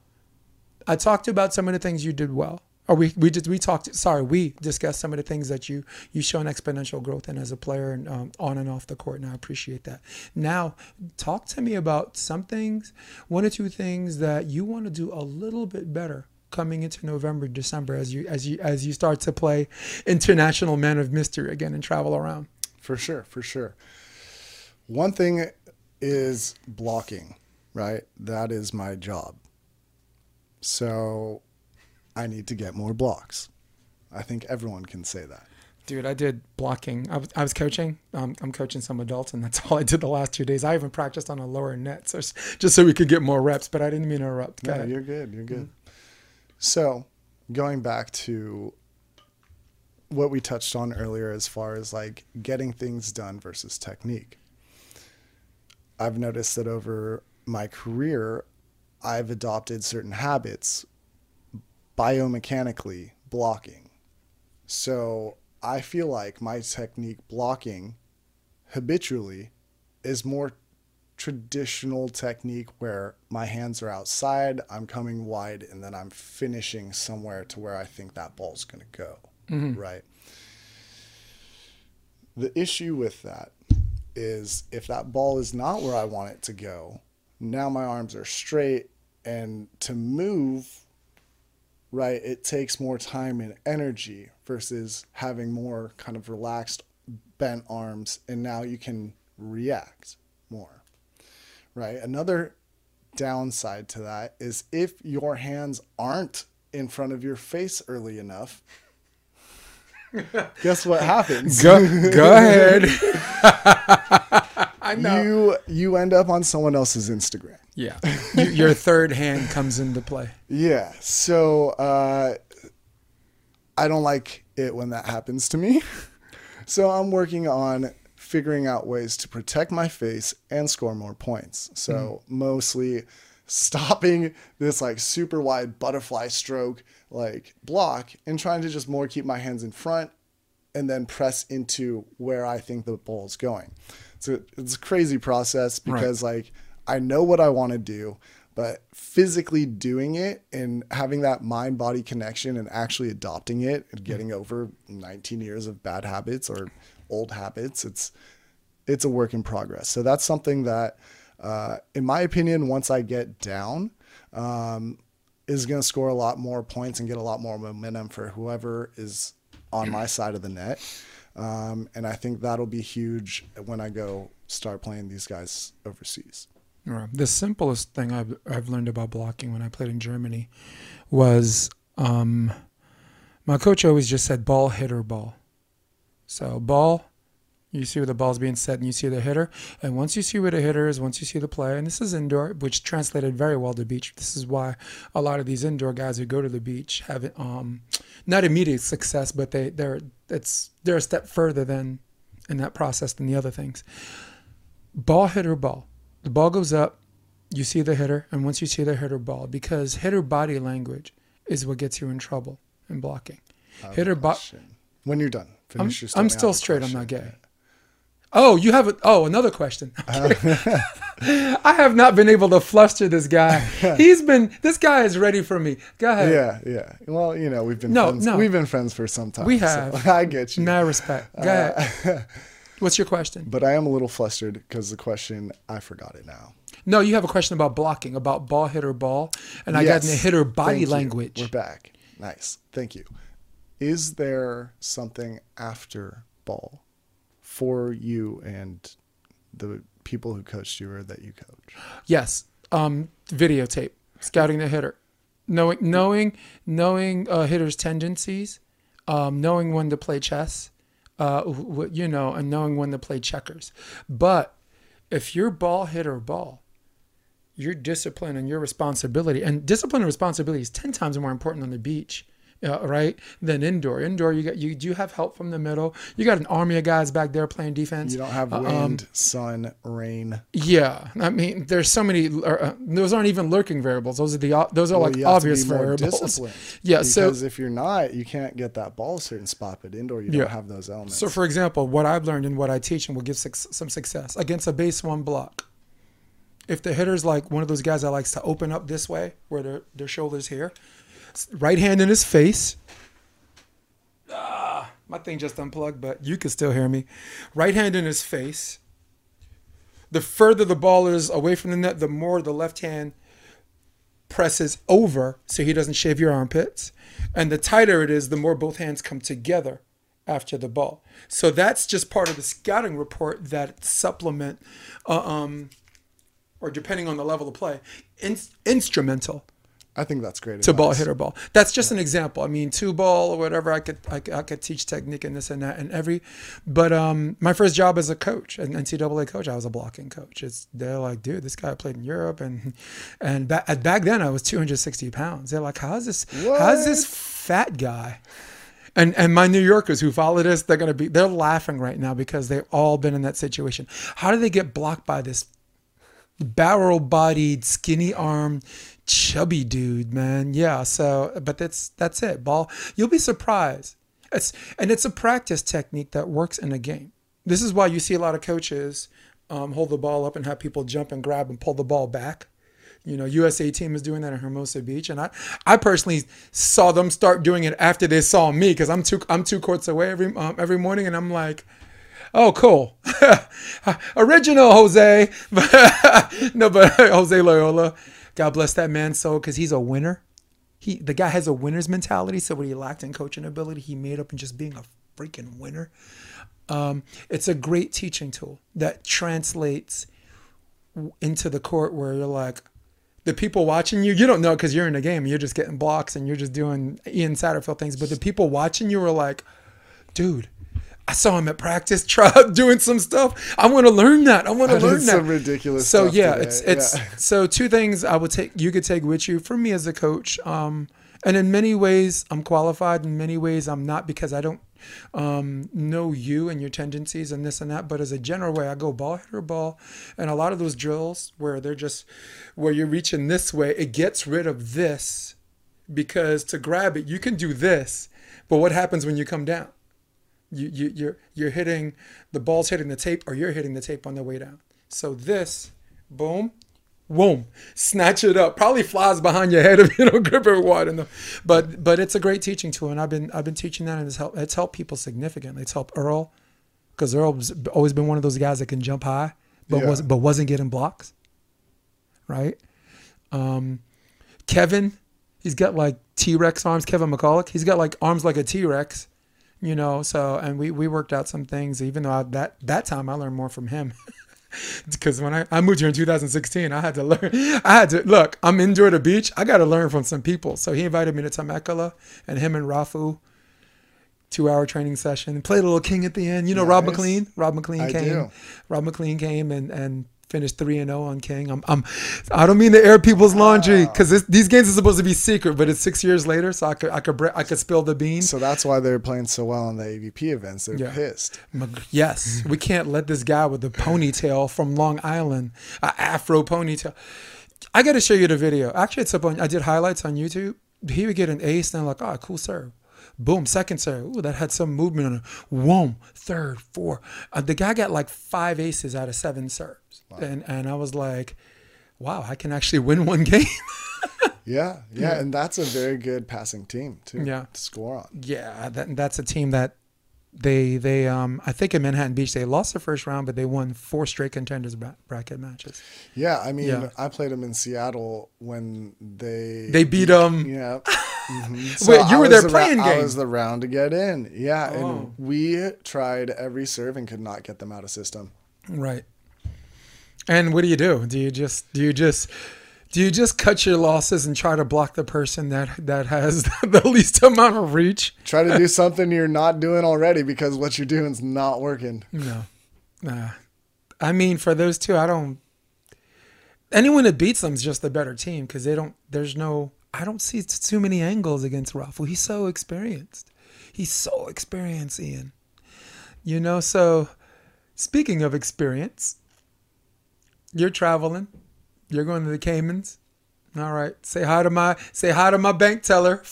I talked about some of the things you did well. Or we we did we talked sorry we discussed some of the things that you you shown exponential growth in as a player and um, on and off the court and I appreciate that. Now talk to me about some things, one or two things that you want to do a little bit better coming into November, December as you as you as you start to play international man of mystery again and travel around. For sure, for sure. One thing is blocking, right? That is my job. So I need to get more blocks. I think everyone can say that. Dude, I did blocking. I was, I was coaching. Um, I'm coaching some adults, and that's all I did the last two days. I even practiced on a lower net, so just so we could get more reps. But I didn't mean to interrupt. Go no, ahead. you're good. You're good. Mm-hmm. So, going back to what we touched on earlier, as far as like getting things done versus technique, I've noticed that over my career, I've adopted certain habits biomechanically blocking. So I feel like my technique blocking habitually is more traditional technique where my hands are outside, I'm coming wide, and then I'm finishing somewhere to where I think that ball's going to go. Mm-hmm. Right. The issue with that is if that ball is not where I want it to go, now my arms are straight, and to move right, it takes more time and energy versus having more kind of relaxed, bent arms, and now you can react more, right? Another downside to that is if your hands aren't in front of your face early enough. guess what happens? Go, go ahead. I know. You you end up on someone else's Instagram. Yeah. Your third hand comes into play. Yeah. So uh, I don't like it when that happens to me. so I'm working on figuring out ways to protect my face and score more points. So mm. mostly stopping this like super wide butterfly stroke like block and trying to just more keep my hands in front and then press into where I think the ball is going. So it's a crazy process because right. like I know what I want to do, but physically doing it and having that mind body connection and actually adopting it and getting over 19 years of bad habits or old habits, it's it's a work in progress. So that's something that, uh, in my opinion, once I get down, um, is going to score a lot more points and get a lot more momentum for whoever is on my side of the net. Um, and I think that'll be huge when I go start playing these guys overseas. The simplest thing I've, I've learned about blocking when I played in Germany was um, my coach always just said ball, hitter, ball. So ball, you see where the ball's being set and you see the hitter. And once you see where the hitter is, once you see the player, and this is indoor, which translated very well to beach. This is why a lot of these indoor guys who go to the beach have um, not immediate success, but they they're it's they're a step further than in that process than the other things. Ball, hitter, ball the ball goes up, you see the hitter, and once you see the hitter ball, because hitter body language is what gets you in trouble in blocking. Hitter body. When you're done, I'm, I'm still straight. I'm not gay. Oh, you have a, oh another question. I have not been able to fluster this guy. He's been this guy is ready for me. Go ahead. Yeah, yeah. Well, you know, we've been No, friends. no. We've been friends for some time. We so have. I get you. Mad respect. Go uh, ahead. What's your question? But I am a little flustered because the question I forgot it now. No, you have a question about blocking, about ball hitter ball, and I got in the hitter body Thank you. language. We're back. Nice. Thank you. Is there something after ball for you and the people who coached you or that you coach? Yes, um, videotape, scouting the hitter, knowing knowing knowing uh, hitters' tendencies, um, knowing when to play chess, uh, you know, and knowing when to play checkers. But if your ball hitter ball, your discipline and your responsibility, and discipline and responsibility is ten times more important on the beach. Uh, right than indoor. Indoor, you got you do have help from the middle. You got an army of guys back there playing defense. You don't have Uh, wind, um, sun, rain. Yeah, I mean, there's so many. Uh, uh, those aren't even lurking variables. Those are the those are Well, like obvious to be more variables. Yeah. So Because if you're not, you can't get that ball a certain spot. But indoor, you Yeah. don't have those elements. so for example, what I've learned and what I teach and will give suc some success against a base one block. If the hitter's like one of those guys that likes to open up this way, where their their shoulders here, right hand in his face. Ah, my thing just unplugged, but you can still hear me. Right hand in his face. The further the ball is away from the net, the more the left hand presses over so he doesn't shave your armpits. And the tighter it is, the more both hands come together after the ball. So that's just part of the scouting report that supplement, uh, um, or depending on the level of play, in- instrumental I think that's great. to ball advice. hitter ball. That's just an example. I mean, two ball or whatever. I could, I could I could teach technique and this and that and every. But um, my first job as a coach, an NCAA coach, I was a blocking coach. It's they're like, dude, this guy played in Europe and and back back then I was 260 pounds. They're like, how's this? How's this fat guy? And and my New Yorkers who follow this, they're gonna be they're laughing right now because they've all been in that situation. How do they get blocked by this barrel bodied, skinny armed, chubby dude, man. Yeah, so but that's that's it. Ball you'll be surprised. It's and it's a practice technique that works in a game. This is why you see a lot of coaches um, hold the ball up and have people jump and grab and pull the ball back. You know, USA team is doing that in Hermosa Beach, and I, I personally saw them start doing it after they saw me because I'm two, I'm two courts away every, um, every morning, and I'm like, oh, cool, original Jose, no, but Jose Loyola, God bless that man's soul because he's a winner. He, the guy has a winner's mentality, so what he lacked in coaching ability, he made up in just being a freaking winner. Um, it's a great teaching tool that translates into the court where you're like the people watching you you don't know because you're in the game you're just getting blocks and you're just doing ian satterfield things but the people watching you are like dude i saw him at practice try doing some stuff i want to learn that i want to learn that some ridiculous so yeah today. it's it's Yeah. so two things i would take you could take with you for me as a coach um and in many ways i'm qualified in many ways i'm not because i don't um, know you and your tendencies and this and that. But as a general way, I go ball hitter ball, and a lot of those drills where they're just where you're reaching this way, it gets rid of this because to grab it, you can do this, but what happens when you come down? You you you're you're hitting the ball's hitting the tape, or you're hitting the tape on the way down. So this, boom, boom, snatch it up. Probably flies behind your head if you don't grip it wide enough. But but it's a great teaching tool, and I've been I've been teaching that, and it's helped it's helped people significantly. It's helped Earl, because Earl's always been one of those guys that can jump high, but Yeah. was but wasn't getting blocks. Right. Um, Kevin, he's got like T Rex arms. Kevin McColloch, he's got like arms like a T Rex. You know, so and we we worked out some things. Even though I, that that time I learned more from him. because when I, I moved here in 2016, I had to learn. I had to look. I'm indoor the beach. I got to learn from some people. So he invited me to Temecula, and him and Rafu, two hour training session. Played a little king at the end. You know Rob McLean. Rob McLean I came. do. Rob McLean came and and finished three and zero on King. I'm, I'm I don't mean to air people's laundry ah. because these games are supposed to be secret, but it's six years later, so I could I could I could spill the beans. So that's why they're playing so well in the AVP events. They're Yeah. pissed. Yes, we can't let this guy with the ponytail from Long Island, a afro ponytail. I got to show you the video. Actually, it's up on. I did highlights on YouTube. He would get an ace, and I'm like, oh, cool serve. Boom, second serve. Ooh, that had some movement on it. Whoom, third, four. Uh, the guy got like five aces out of seven serves, Wow. and and I was like, wow, I can actually win one game. Yeah, yeah, and that's a very good passing team too. Yeah. to score on. yeah, that, that's a team that they they um I think in Manhattan Beach they lost the first round, but they won four straight contenders bra- bracket matches. Yeah, I mean, Yeah. I played them in Seattle when they They beat them. Yeah. Mhm. Wait, you were there the playing I game? was the round to get in. Yeah, Oh. and we tried every serve and could not get them out of system. Right. And what do you do? Do you just do you just do you just cut your losses and try to block the person that that has the least amount of reach? Try to do something you're not doing already because what you're doing is not working. No. Nah. I mean, for those two, I don't. Anyone that beats them is just the better team because they don't. There's no. I don't see too many angles against Rafu. He's so experienced. He's so experienced, Ian. You know. So, speaking of experience, you're traveling. You're going to the Caymans. All right. Say hi to my say hi to my bank teller.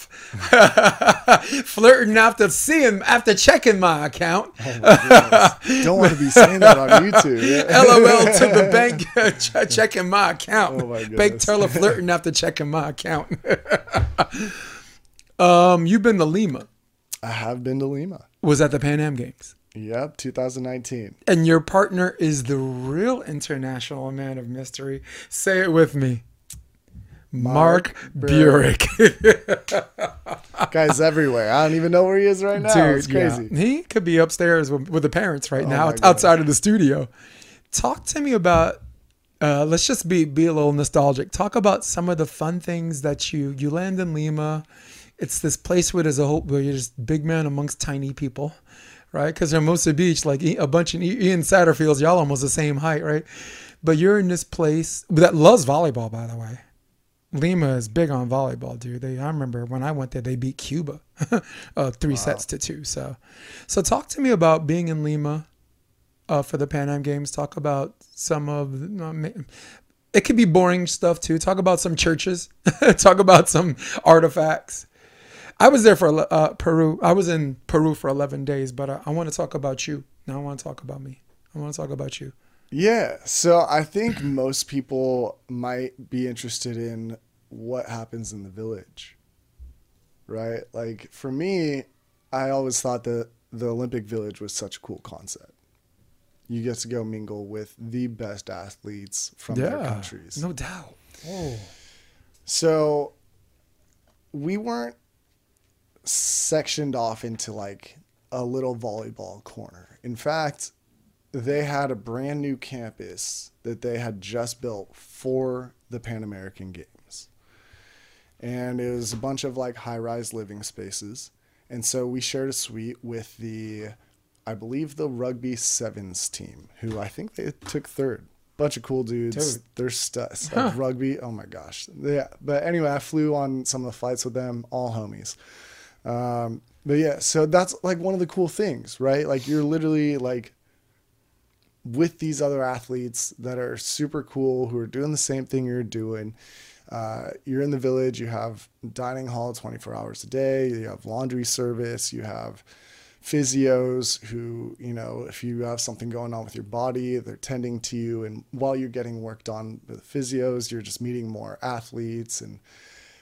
Flirting after seeing after checking my account. Don't want to be saying that on YouTube. LOL to the bank ch- checking my account. Oh my bank teller flirting after checking my account. um, you've been to Lima. I have been to Lima. Was at the Pan Am Games. Yep, 2019. And your partner is the real international man of mystery. Say it with me. Mark, Mark Burik. Guys everywhere. I don't even know where he is right now. Dude, it's crazy. yeah. He could be upstairs with, with the parents right Oh now, outside of the studio. Talk to me about. Uh, let's just be be a little nostalgic. Talk about some of the fun things that you you land in Lima. It's this place where there's a whole where you're just big man amongst tiny people, right? Because Hermosa Beach, like a bunch of Ian Satterfields, y'all almost the same height, right? But you're in this place that loves volleyball, by the way. Lima is big on volleyball, dude. They I remember when I went there, they beat Cuba, uh, three sets to two. So, so talk to me about being in Lima uh, for the Pan Am Games. Talk about some of the- uh, it could be boring stuff too. Talk about some churches. talk about some artifacts. I was there for uh, Peru. I was in Peru for eleven days, but I, I want to talk about you. Now I want to talk about me. I want to talk about you. Yeah. So I think most people might be interested in what happens in the village. Right? Like for me, I always thought that the Olympic Village was such a cool concept. You get to go mingle with the best athletes from their countries. no doubt. Oh, So we weren't sectioned off into like a little volleyball corner. In fact, they had a brand new campus that they had just built for the Pan American Games. And it was a bunch of like high rise living spaces. And so we shared a suite with the, I believe, the rugby sevens team, who I think they took third. Bunch of cool dudes. Dude. They're studs. Like rugby. Oh my gosh. Yeah. But anyway, I flew on some of the flights with them, all homies. Um, but yeah, so that's like one of the cool things, right? Like you're literally like with these other athletes that are super cool who are doing the same thing you're doing. Uh, you're in the village, you have dining hall 24 hours a day, you have laundry service, you have physios who, you know, if you have something going on with your body, they're tending to you. And while you're getting worked on with physios, you're just meeting more athletes. And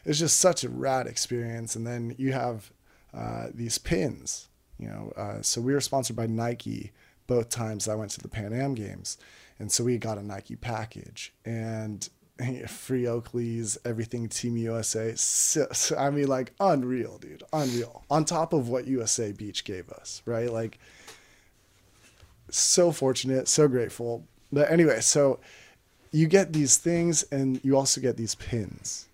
it's just such a rad experience. And then you have uh, these pins, you know. Uh, so we were sponsored by Nike both times I went to the Pan Am Games. And so we got a Nike package and free Oakleys, everything Team USA. So, I mean, like unreal, dude, unreal. On top of what USA Beach gave us, right? Like, so fortunate, so grateful. But anyway, so you get these things and you also get these pins.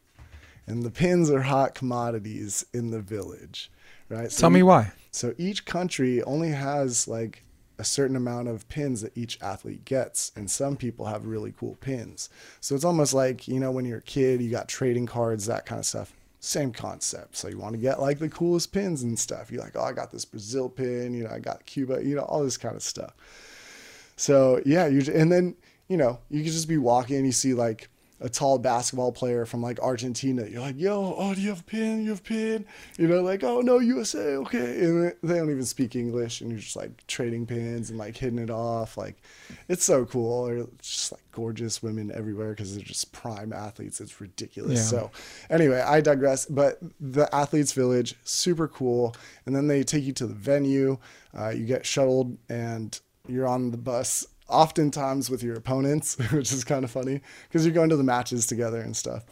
And the pins are hot commodities in the village, right? So tell me why. so each country only has like a certain amount of pins that each athlete gets, and some people have really cool pins. So it's almost like you know when you're a kid, you got trading cards, that kind of stuff. Same concept. So you want to get like the coolest pins and stuff. You're like, oh, I got this Brazil pin. You know, I got Cuba. You know, all this kind of stuff. So yeah, you and then you know you could just be walking and you see like a tall basketball player from like Argentina. You're like, yo, oh, do you have a pin? You have a pin? You know, like, oh no, USA, okay. And they don't even speak English, and you're just like trading pins and like hitting it off. Like, it's so cool. Or just like gorgeous women everywhere because they're just prime athletes. It's ridiculous. Yeah. So, anyway, I digress. But the athletes' village, super cool. And then they take you to the venue. Uh, you get shuttled, and you're on the bus oftentimes with your opponents, which is kind of funny because you're going to the matches together and stuff.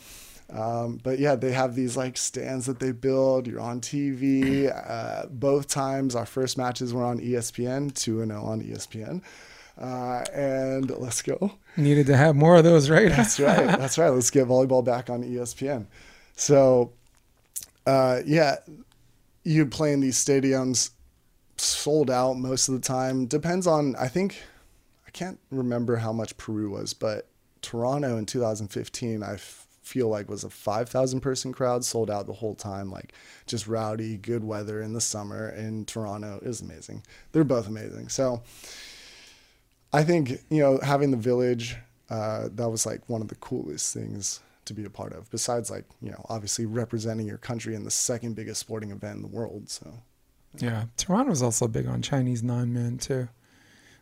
Um, but yeah, they have these like stands that they build. You're on TV. Uh, both times our first matches were on ESPN, 2 and 0 on ESPN. Uh, and let's go. Needed to have more of those, right? That's right. That's right. Let's get volleyball back on ESPN. So, uh, yeah, you play in these stadiums sold out most of the time. Depends on, I think, I can't remember how much Peru was, but Toronto in 2015, I f- feel like was a 5,000 person crowd, sold out the whole time, like just rowdy, good weather in the summer in Toronto is amazing. They're both amazing. So I think, you know, having the village, uh, that was like one of the coolest things to be a part of, besides like, you know, obviously representing your country in the second biggest sporting event in the world. So Yeah, Toronto's also big on Chinese nine-man too.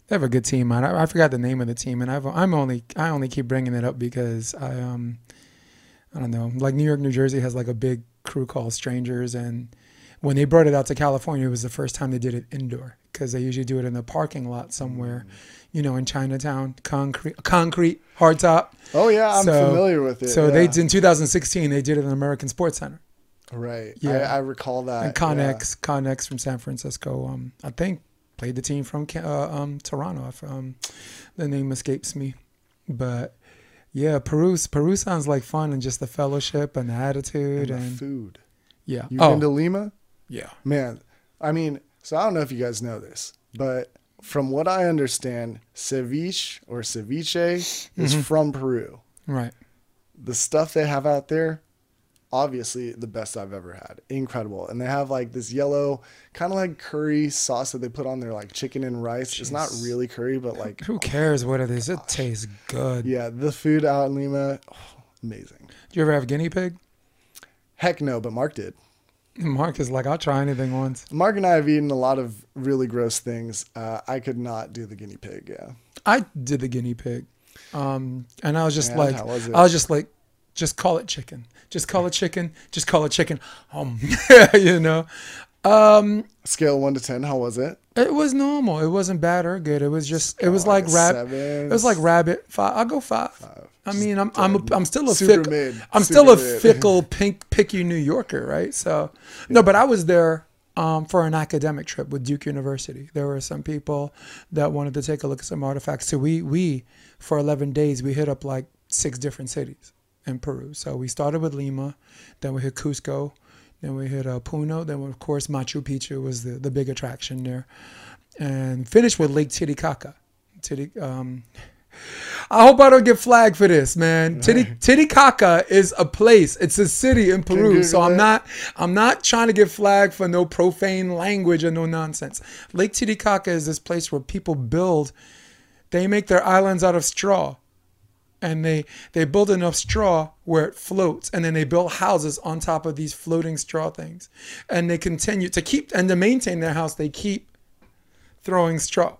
They have a good team. I, I forgot the name of the team, and I've, I'm only I only keep bringing it up because I um I don't know like New York, New Jersey has like a big crew called Strangers, and when they brought it out to California, it was the first time they did it indoor because they usually do it in the parking lot somewhere, you know, in Chinatown, concrete, concrete, hardtop. Oh yeah, I'm So- familiar with it. So they yeah. did in 2016. They did it in American Sports Center. right. Yeah. I, I recall that. and Connex, Connex from San Francisco, um, I think played the team from uh, um, Toronto. Um, the name escapes me, but yeah, Peru. Peru sounds like fun and just the fellowship and the attitude And the and, food. yeah. You've oh, been to Lima? yeah. Man, I mean, so I don't know if you guys know this, but from what I understand, ceviche or ceviche is Mm-hmm. from Peru. Right. The stuff they have out there, obviously the best I've ever had. Incredible. And they have like this yellow, kind of like curry sauce that they put on their like chicken and rice. It's not really curry, but like, Who cares what it is? It tastes good. yeah, the food out in Lima, oh, amazing. Do you ever have guinea pig? Heck no, but Mark did. Mark is like, I'll try anything once. Mark and I have eaten a lot of really gross things. Uh, I could not do the guinea pig. Yeah. I did the guinea pig, um, and I was just And like, was? I was just like, just call it chicken. Just call it chicken. Just call it chicken. Um, you know, um, Scale one to ten, how was it? it was normal. It wasn't bad or good. It was just, it was Kinda like rabbit. It was like rabbit. Five. I'll go five. five. I mean, I'm I'm a. I'm still a Super fickle, mid. I'm Super still a mid. fickle, pink, picky New Yorker, right? So, no, but I was there um, for an academic trip with Duke University. There were some people that wanted to take a look at some artifacts. So we we for 11 days we hit up like six different cities in Peru. So we started with Lima, then we hit Cusco, then we hit uh, Puno, then of course Machu Picchu was the the big attraction there, and finished with Lake Titicaca. Titi, um, I hope I don't get flagged for this, man. Titi, Titicaca is a place. It's a city in Peru. So I'm not I'm not trying to get flagged for no profane language or no nonsense. Lake Titicaca is this place where people build they make their islands out of straw. And they they build enough straw where it floats and then they build houses on top of these floating straw things. And they continue to keep and to maintain their house, they keep throwing straw.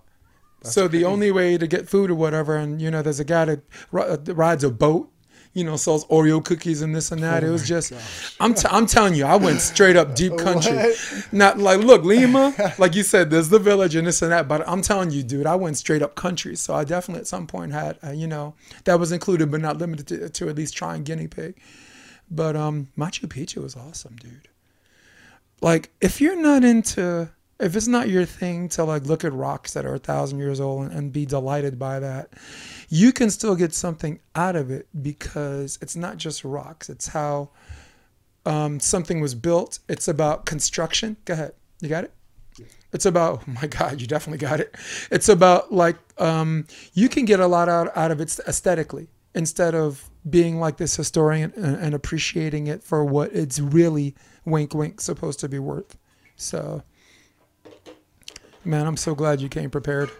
so the only way to get food or whatever, and you know, there's a guy that rides a boat, you know, sells Oreo cookies and this and that. it was just, I'm, t- I'm telling you, I went straight up deep country. Not like, look, Lima, like you said, there's the village and this and that, but I'm telling you, dude, I went straight up country. So I definitely at some point had, uh, you know, that was included, but not limited to, to at least trying guinea pig. But um, Machu Picchu was awesome, dude. Like, if you're not into, if it's not your thing to like look at rocks that are a thousand years old and, and be delighted by that, you can still get something out of it because it's not just rocks. It's how um, something was built. It's about construction. Go ahead. You got it? It's about, oh my God, you definitely got it. It's about like, um, you can get a lot out, out of it aesthetically instead of being like this historian and, and appreciating it for what it's really, wink, wink, supposed to be worth. So, man, I'm so glad you came prepared.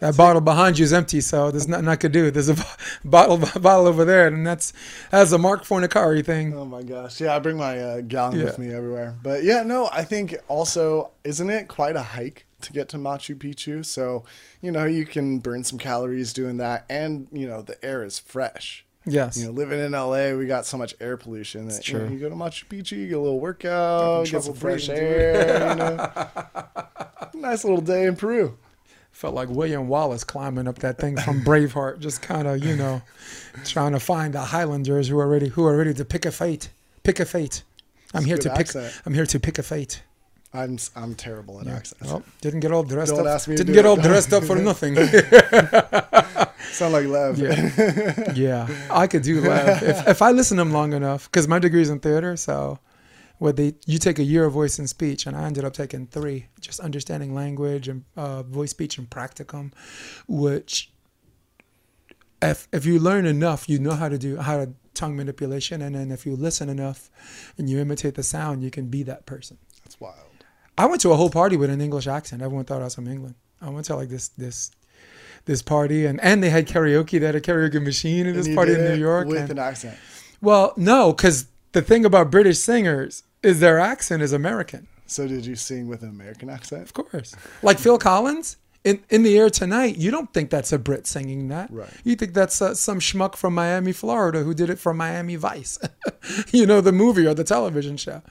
That bottle behind you is empty, so there's nothing I could do. There's a bo- bottle bottle over there, and that's that's a Mark Fornicari thing. Oh my gosh. Yeah, I bring my uh, gallon with me everywhere. But yeah, no, I think also, isn't it quite a hike to get to Machu Picchu? So, you know, you can burn some calories doing that. And, you know, the air is fresh. Yes. You know, living in LA, we got so much air pollution that you, know, you go to Machu Picchu, you get a little workout, get some fresh air, you know. nice little day in Peru. Felt like William Wallace climbing up that thing from Braveheart, just kind of, you know, trying to find the Highlanders who are ready, who are ready to pick a fate, pick a fate. I'm here good to pick. I'm here to pick a fate. I'm I'm terrible at accents. Well, didn't get all dressed Don't up. Didn't get it. all dressed up for nothing. Sound like Lev. Yeah. yeah, I could do that if, if I listen to them long enough. Because my degree's in theater, so what they you take a year of voice and speech, and I ended up taking three, just understanding language and uh, voice, speech, and practicum, which if if you learn enough, you know how to do how to tongue manipulation, and then if you listen enough and you imitate the sound, you can be that person. That's wild. I went to a whole party with an English accent. Everyone thought I was from England. I went to like this this this party and and they had karaoke. They had a karaoke machine in this party in New York. with and- an accent. well, no, because the thing about British singers is their accent is American, So did you sing with an American accent? of course. Like Phil Collins in in the air tonight. You don't think that's a Brit singing that. Right. You think that's uh, some schmuck from Miami, Florida, who did it for Miami Vice. you know, the movie or the television show,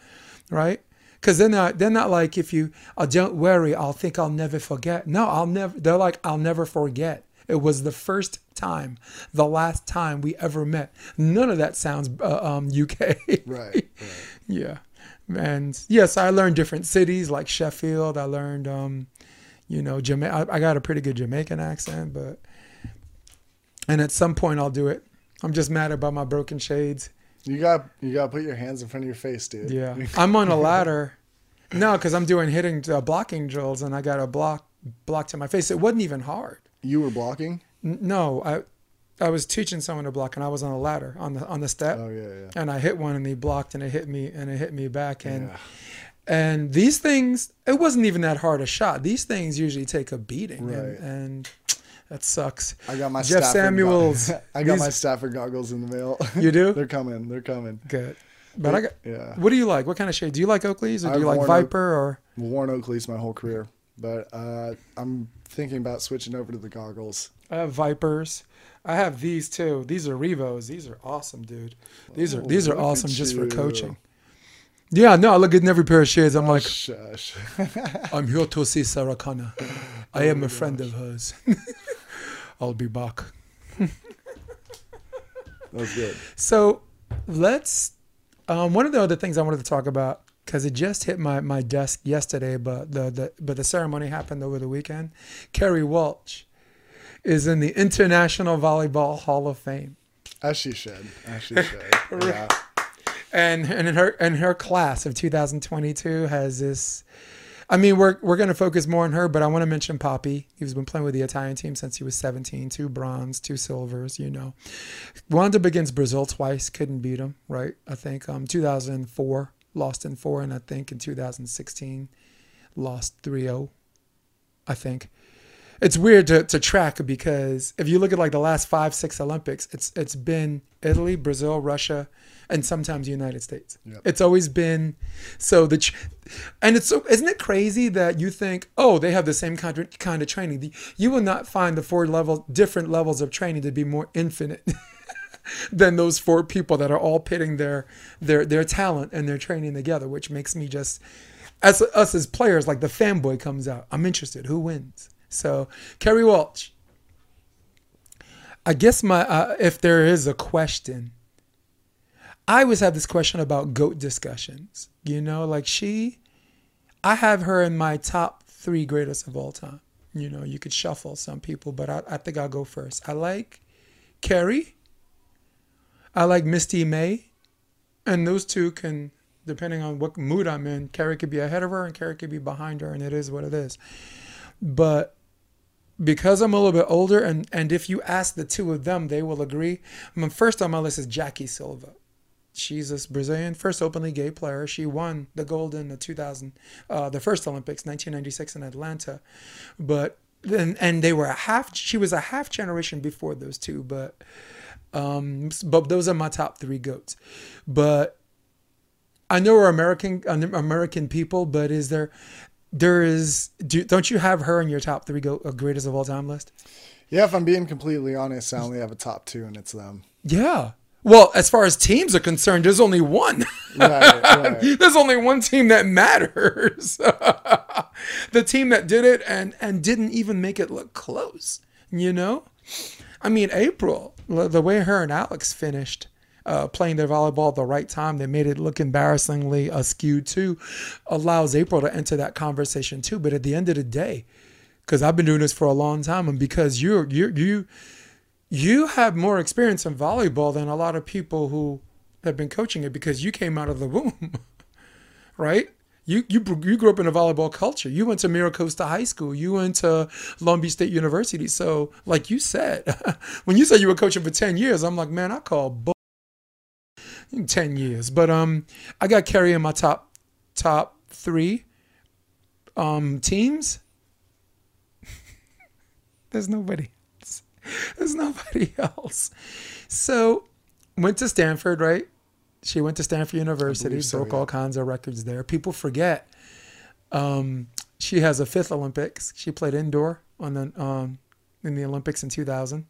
right? Because they're not they're not like if you oh, don't worry, I'll think I'll never forget. No, I'll never. They're like I'll never forget. It was the first time, the last time we ever met. None of that sounds uh, um, UK. Right. right. yeah. And yes, I learned different cities like Sheffield. I learned, um, you know, Jama- I, I got a pretty good Jamaican accent, but, and at some point I'll do it. I'm just mad about my broken shades. You got you got to put your hands in front of your face, dude. Yeah. I'm on a ladder. No, because I'm doing hitting uh, blocking drills and I got a block block to my face. It wasn't even hard. You were blocking. N- No, I I was teaching someone to block and I was on a ladder on the on the step. Oh yeah, yeah. and I hit one and he blocked and it hit me and it hit me back and Yeah. and these things it wasn't even that hard a shot. These things usually take a beating Right. and, and that sucks. I got my Jeff Stafford Samuels. go- I got These- my Stafford goggles in the mail. You do? They're coming. They're coming. Good. But I got Yeah. what do you like? What kind of shade? Do you like Oakleys or do I've you like Viper or Worn Oakleys my whole career, but uh, I'm thinking about switching over to the goggles. I have Vipers. I have these too. These are Revos. These are awesome, dude. These are Oh, these are awesome just for coaching. Yeah, no, I look in every pair of shades. I'm like, Shush. I'm here to see Sarah Connor. I am a friend of hers. I'll be back. That was good. So let's. Um, one of the other things I wanted to talk about because it just hit my, my desk yesterday, but the, the but the ceremony happened over the weekend. Kerri Walsh is in the International Volleyball Hall of Fame, As she should. As she should. Yeah. and and in her and her class of 2022 has this. I mean, we're we're going to focus more on her, but I want to mention Papi. He's been playing with the Italian team since he was 17. Two bronze, two silvers. You know, wound up against Brazil twice, couldn't beat him. Right? I think um 2004 lost in four, and I think in 2016 lost 3-0. I think it's weird to, to track because if you look at like the last five six Olympics, it's it's been Italy, Brazil, Russia, and sometimes the United States. Yep. It's always been so the, and it's so isn't it crazy that you think oh they have the same kind of, kind of training. The- You will not find the four level different levels of training to be more infinite. than those four people that are all pitting their their their talent and their training together, which makes me just as us as players, like the fanboy comes out. I'm interested. Who wins? So Kerri Walsh. I guess my uh, if there is a question, I always have this question about goat discussions. You know, like she, I have her in my top three greatest of all time. You know, you could shuffle some people, but I, I think I'll go first. I like Kerri. I like Misty May, and those two can, depending on what mood I'm in, Kerri could be ahead of her and Kerri could be behind her, and it is what it is. But because I'm a little bit older, and and if you ask the two of them, they will agree. First on my list is Jackie Silva. She's this Brazilian first openly gay player. She won the gold in the 2000, uh, the first Olympics, 1996 in Atlanta. But and and they were a half. She was a half generation before those two, but um, but those are my top three goats. But I know we're American American people, but is there there is do, don't you have her in your top three go, uh, greatest of all time list? Yeah, if I'm being completely honest, I only have a top two, and it's them. Yeah. Well, as far as teams are concerned, there's only one. Right, right. there's only one team that matters. the team that did it and and didn't even make it look close. You know, I mean, April, the way her and Alex finished. Uh, playing their volleyball at the right time, they made it look embarrassingly askew too, allows April to enter that conversation too. But at the end of the day, because I've been doing this for a long time, and because you're you you you have more experience in volleyball than a lot of people who have been coaching it because you came out of the womb, right? You, you you grew up in a volleyball culture. You went to Mira Costa High School. You went to Long Beach State University. So, like you said, when you said you were coaching for ten years, I'm like, man, I call bull. ten years. But um, I got Kerri in my top top three um teams. There's nobody. There's nobody else. So, went to Stanford, right? She went to Stanford University, so, broke yeah. all kinds of records there. People forget. Um, she has a fifth Olympics. She played indoor on the um, in the Olympics in 2000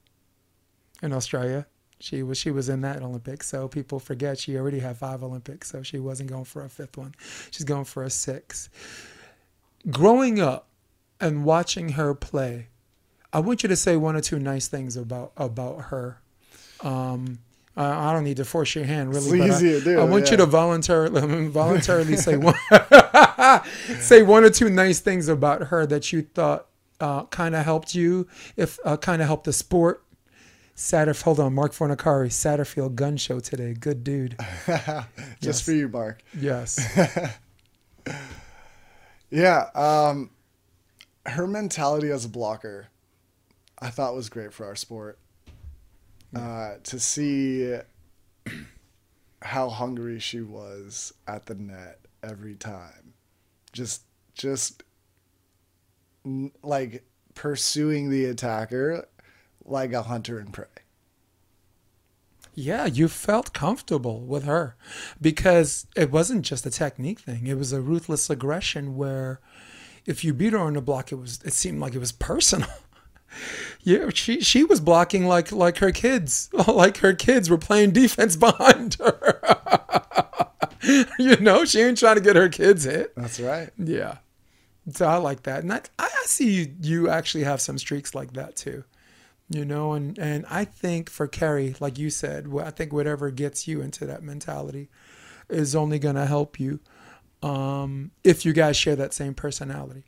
in Australia. She was she was in that Olympics, so people forget she already had five Olympics, so she wasn't going for a fifth one. She's going for a six. Growing up and watching her play, I want you to say one or two nice things about about her. Um, uh, I don't need to force your hand, really. It's I, do, I want yeah. you to voluntarily, voluntarily say one, say one or two nice things about her that you thought uh, kind of helped you, if uh, kind of helped the sport. Satterfield, hold on, Mark Fornicari, Satterfield Gun Show today. Good dude. Just yes. for you, Mark. Yes. yeah. Um, her mentality as a blocker, I thought was great for our sport uh, to see how hungry she was at the net every time. Just, just like pursuing the attacker like a hunter and prey. Yeah, you felt comfortable with her because it wasn't just a technique thing. It was a ruthless aggression where if you beat her on the block, it was it seemed like it was personal. yeah, she she was blocking like like her kids, like her kids were playing defense behind her. you know, she ain't trying to get her kids hit. That's right. Yeah. So I like that, and I I see you, you actually have some streaks like that too. You know, and and I think for Kerri, like you said, I think whatever gets you into that mentality is only gonna help you um, if you guys share that same personality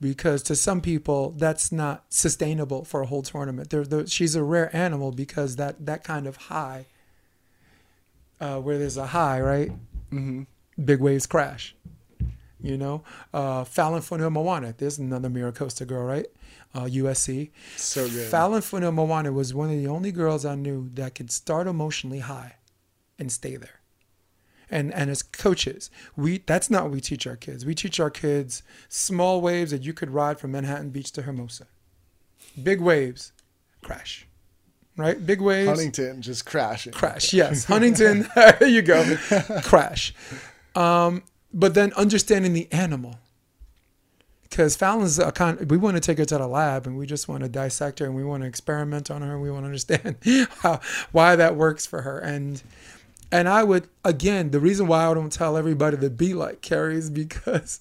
because to some people that's not sustainable for a whole tournament. They're, she's a rare animal because that that kind of high, uh, where there's a high, right? Mm-hmm. Big waves crash. You know, uh, Fallon Fonua There's another Mira Costa girl, right? Uh, USC. So good. Fallon Fonua was one of the only girls I knew that could start emotionally high and stay there and and as coaches we that's not what we teach our kids. We teach our kids small waves that you could ride from manhattan beach to hermosa. Big waves crash right? Big waves. Huntington just crashing. Crash yes. Huntington there you go. Crash. Um, but then understanding the animal. Because Fallon's a kind. We want to take her to the lab, and we just want to dissect her, and we want to experiment on her, and we want to understand how why that works for her. And and I would, again, the reason why I don't tell everybody to be like Kerri is because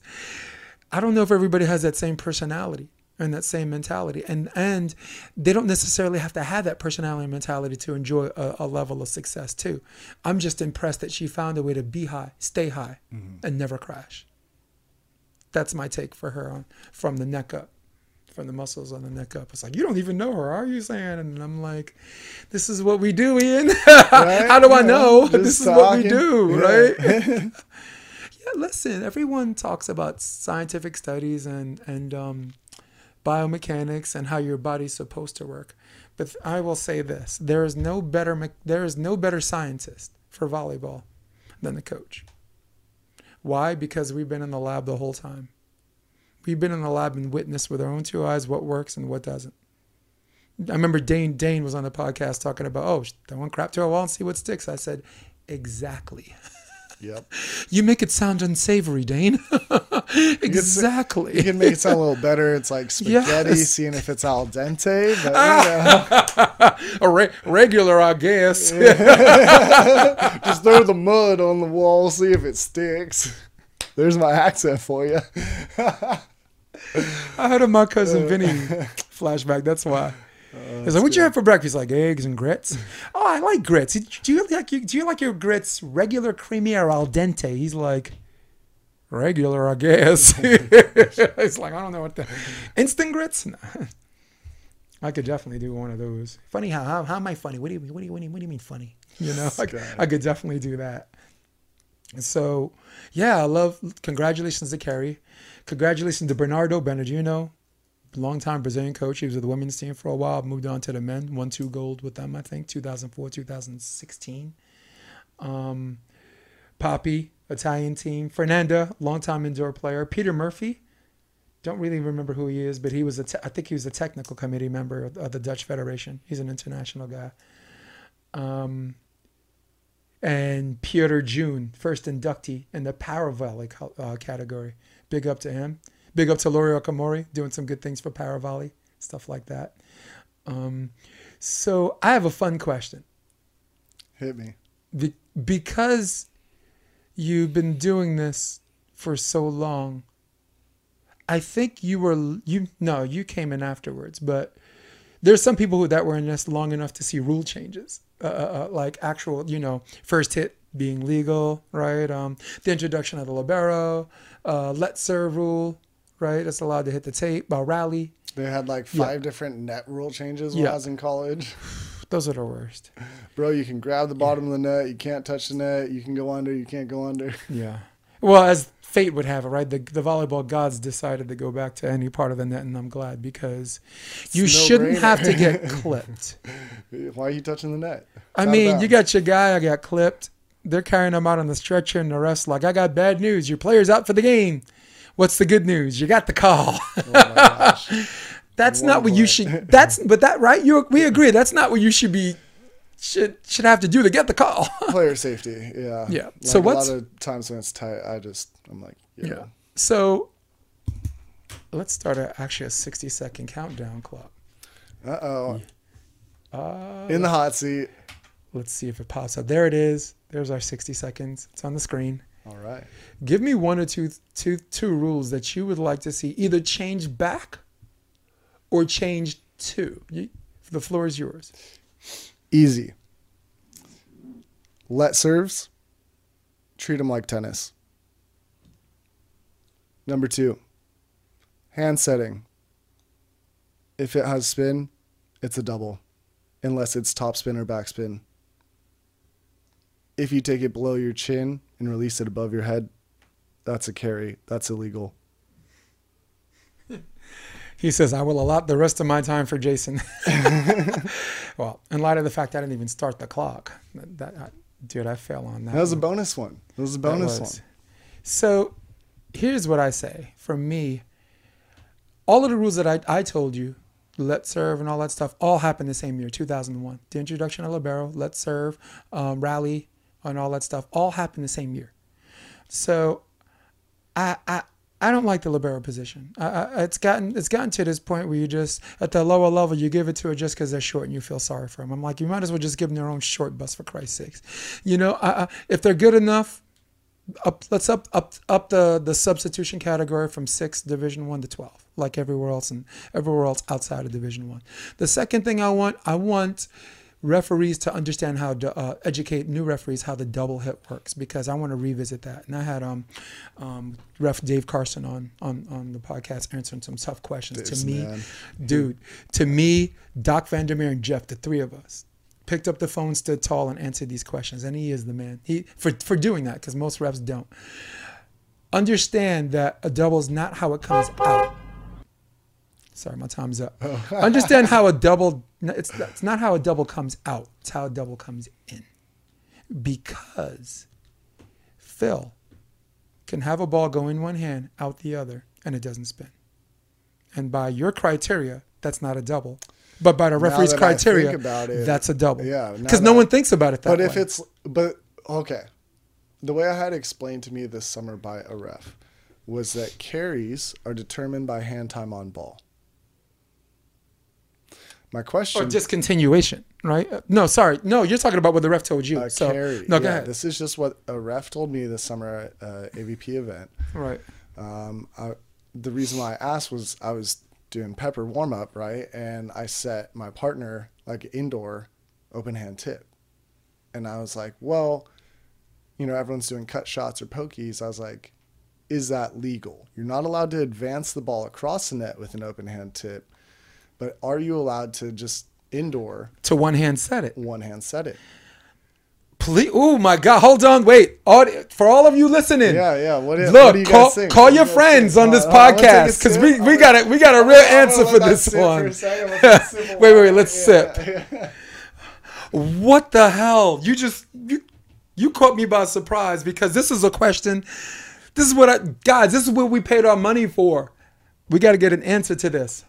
I don't know if everybody has that same personality and that same mentality. And and they don't necessarily have to have that personality and mentality to enjoy a, a level of success too. I'm just impressed that she found a way to be high, stay high, mm-hmm. and never crash. That's my take for her on from the neck up from the muscles on the neck up. It's like, you don't even know her, are you saying? And I'm like, this is what we do, Ian. Right? How do I know? this is what we do, yeah. right? yeah, listen, everyone talks about scientific studies and, and um, biomechanics and how your body's supposed to work. But I will say this, there is no better, there is no better scientist for volleyball than the coach. Why? Because we've been in the lab the whole time We've been in the lab and witnessed with our own two eyes what works and what doesn't. I remember Dane Dane was on the podcast talking about, oh, throw one crap to a wall and see what sticks. I said, exactly. Yep. You make it sound unsavory, Dane. exactly. You can make it sound a little better. It's like spaghetti, Yes. seeing if it's al dente. But you know, a re- regular, I guess. just throw the mud on the wall, see if it sticks. There's my accent for you. I heard of my cousin Vinny flashback. That's why. He's like, "What'd you have for breakfast?" Like eggs and grits. oh, I like grits. Do you like do you like your grits regular, creamy, or al dente? He's like, regular, I guess. It's like I don't know what the instant grits. I could definitely do one of those. Funny how how, how am I funny? What do you what do you what do you, what do you mean funny? You know, I. I could definitely do that. So, yeah, I love. Congratulations to Kerri. Congratulations to Bernardo Benedino, longtime Brazilian coach. He was with the women's team for a while. Moved on to the men. Won two gold with them, I think, 2004, 2016. Um, Papi, Italian team. Fernanda, longtime indoor player. Peter Murphy. Don't really remember who he is, but he was a. Te- I think he was a technical committee member of, of the Dutch Federation. He's an international guy. Um, and Piotr June, first inductee in the Power Volley co- uh, category. Big up to him. Big up to Lori Okamori, doing some good things for Power Volley, stuff like that. Um, so I have a fun question. Hit me. Be- because you've been doing this for so long, I think you were you no you came in afterwards, but there's some people who that were in this long enough to see rule changes, uh, uh, uh, like actual you know first hit being legal, right? Um, the introduction of the libero, uh, let serve rule, right? That's allowed to hit the tape. Uh, rally, They had like Yeah. five different net rule changes when Yeah. I was in college. those are the worst. Bro, you can grab the bottom of the net. You can't touch the net. You can go under. You can't go under. Yeah. Well, as fate would have it, right? The, the volleyball gods decided to go back to any part of the net, and I'm glad because you no shouldn't have to get clipped. Why are you touching the net? I It's of mean, you got your guy, I got clipped. They're carrying him out on the stretcher, and the rest like, I got bad news. Your player's out for the game. What's the good news? You got the call. Oh my gosh. That's not what you should. That's but that right? You we agree. That's not what you should be. Should should have to do to get the call. Player safety. Yeah. Yeah. Like So a lot of times when it's tight, I just I'm like, yeah. Yeah. So let's start a, actually a 60 second countdown clock. Uh oh. Uh, In the hot seat. Let's see if it pops up. There it is. There's our 60 seconds. It's on the screen. All right. Give me one or two, two, two rules that you would like to see either change back or change to. You, the floor is yours. Easy. Let serves. Treat them like tennis. Number two. Hand setting. If it has spin, it's a double, unless it's top spin or back spin. If you take it below your chin and release it above your head, that's a carry. That's illegal. He says, I will allot the rest of my time for Jason. well, in light of the fact I didn't even start the clock, that, that I, dude, I fell on that. That was a bonus one. That was a bonus was. one. So here's what I say. For me, all of the rules that I, I told you, let serve and all that stuff, all happened the same year, 2001. The introduction of libero, let serve, um, rally, and all that stuff, all happened the same year. So I I I don't like the libero position. I, it's gotten it's gotten to this point where you just at the lower level you give it to her just because they're short and you feel sorry for them. I'm like you might as well just give them their own short bus for Christ's sakes. You know, if they're good enough, up let's up up up the the substitution category from six division one to 12 like everywhere else and everywhere else outside of division one the second thing i want i want referees to understand how to uh, educate new referees how the double hit works because i want to revisit that and i had um, um ref dave carson on on on the podcast answering some tough questions Dave's to me man. dude to me doc vandermeer and jeff the three of us picked up the phone, stood tall, and answered these questions. And he is the man. He for for doing that because most refs don't understand that a double is not how it comes out. Sorry, my time's up. understand how a double. It's it's not how a double comes out. It's how a double comes in. Because Phil can have a ball go in one hand, out the other, and it doesn't spin. And by your criteria, that's not a double. But by the referee's criteria, it, that's a double. yeah, Because no one thinks about it that But way. But if it's but okay, the way I had explained to me this summer by a ref was that carries are determined by hand time on ball. My question or discontinuation, right? Uh, No, sorry. No, you're talking about what the ref told you. uh, so, no, go yeah, ahead. This is just what a ref told me this summer at uh, AVP event. right. Um, I, the reason why I asked was I was doing pepper warm up, right? And I set my partner like indoor open hand tip. And I was like, well, you know, everyone's doing cut shots or pokies. I was like, is that legal? You're not allowed to advance the ball across the net with an open hand tip, but are you allowed to just indoor To one hand set it. one hand set it? Please. Oh my God. Hold on. Wait. For all of you listening. Yeah, yeah. What, what Look, do you call, call your friends on this Hold on, I'm gonna take a podcast because we, we got a we got a real answer for this one. a second. Let that sip a Wait, wait, let's Yeah, sip. yeah. What the hell? You just you you caught me by surprise because this is a question. This is what I guys. This is what we paid our money for. We got to get an answer to this.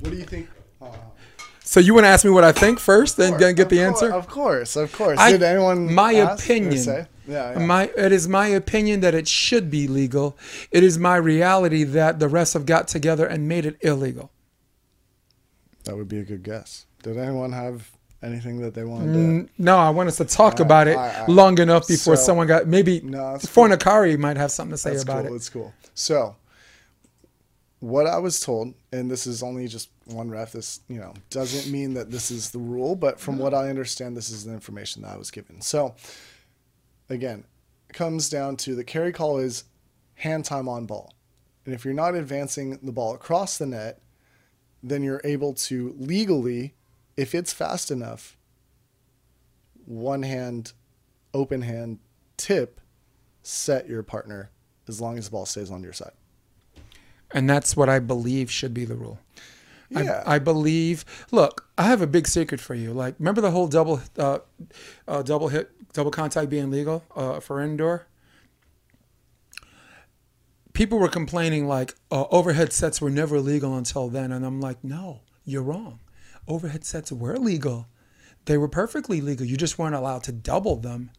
What do you think? So you want to ask me what I think first, and then get the Of cour- answer? Of course, of course. I- Did anyone? my opinion say? Yeah, yeah. my it is my opinion that it should be legal it is my reality that the rest have got together and made it illegal that would be a good guess. Did anyone have anything that they wanted to? N- no i want us to talk about it long enough before So- someone got maybe No, Fornicari might have something to say That's about cool. it That's cool. So, what I was told, and this is only just one ref. This you know doesn't mean that this is the rule, but from what I understand, this is the information that I was given. So, again, it comes down to the carry call is hand time on ball, and if you're not advancing the ball across the net, then you're able to legally, if it's fast enough, one hand, open hand tip, set your partner as long as the ball stays on your side. And that's what i believe should be the rule. Yeah. I, I believe look i have a big secret for you. Like remember the whole double uh, uh, double hit double contact being legal uh, for indoor? People were complaining like uh, overhead sets were never legal until then. And i'm like no you're wrong. Overhead sets were legal. They were perfectly legal. You just weren't allowed to double them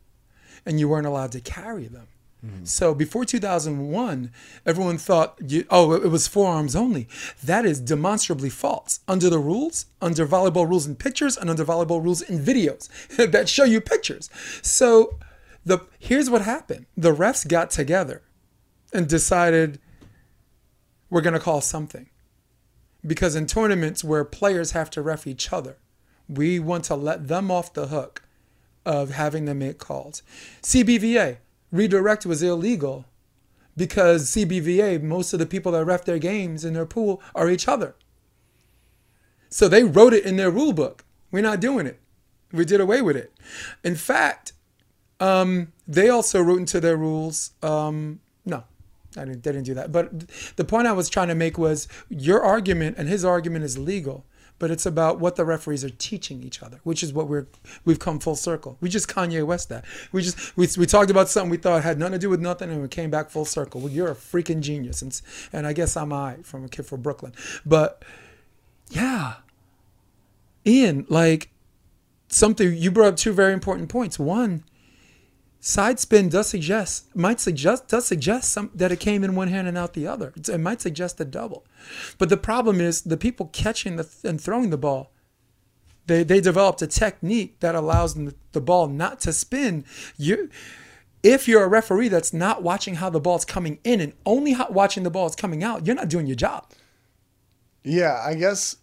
and you weren't allowed to carry them Mm-hmm. so before 2001 everyone thought you, oh it was forearms only. That is demonstrably false. Under the rules under volleyball rules in pictures and under volleyball rules in videos that show you pictures. So the here's what happened. The refs got together and decided we're going to call something. Because in tournaments where players have to ref each other, we want to let them off the hook of having to make calls. CBVA, redirect was illegal because CBVA, most of the people that ref their games in their pool are each other. So they wrote it in their rule book. We're not doing it. We did away with it. In fact, um, they also wrote into their rules. Um, no, I didn't, they didn't do that. But the point I was trying to make was your argument and his argument is legal, but it's about what the referees are teaching each other, which is what we're we've come full circle. We just Kanye West that. We just we, we talked about something we thought had nothing to do with nothing, and we came back full circle. Well, you're a freaking genius, and and I guess I'm I from a kid from Brooklyn, but yeah, Ian, like something you brought up two very important points. One, side spin does suggest might suggest does suggest some that it came in one hand and out the other. It might suggest a double, but the problem is the people catching the, and throwing the ball. They they developed a technique that allows the ball not to spin. You. If you're a referee that's not watching how the ball's coming in and only watching the ball's coming out, you're not doing your job. Yeah, I guess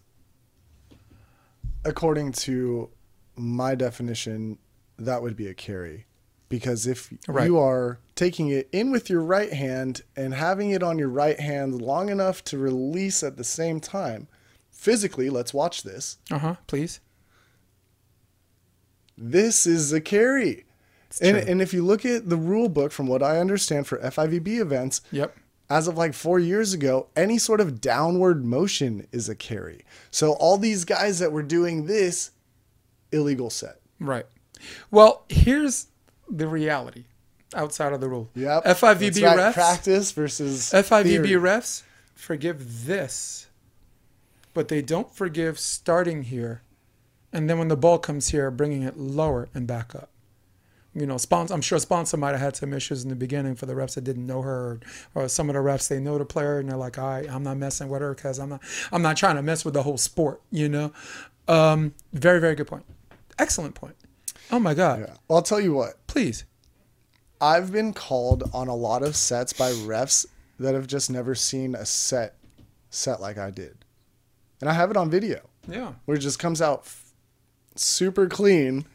according to my definition, that would be a carry. Because if Right. you are taking it in with your right hand and having it on your right hand long enough to release at the same time, physically, let's watch this. Uh huh. Please. This is a carry. And, true. and if you look at the rule book, from what I understand for FIVB events, Yep. as of like four years ago, any sort of downward motion is a carry. So all these guys that were doing this, illegal set. Right. Well, here's the reality. outside of the rule. Yep. FIVB right, refs. Practice versus FIVB theory. refs forgive this, but they don't forgive starting here, and then when the ball comes here, bringing it lower and back up. You know, Sponcil. I'm sure Sponcil might have had some issues in the beginning for the refs that didn't know her, or, or some of the refs they know the player and they're like, "All right, I'm not messing with her because I'm not, I'm not trying to mess with the whole sport." You know, um, very, very good point. Excellent point. Oh my God! Yeah. Well, I'll tell you what. Please. I've been called on a lot of sets by refs that have just never seen a set set like I did, and I have it on video Yeah. where it just comes out f- super clean.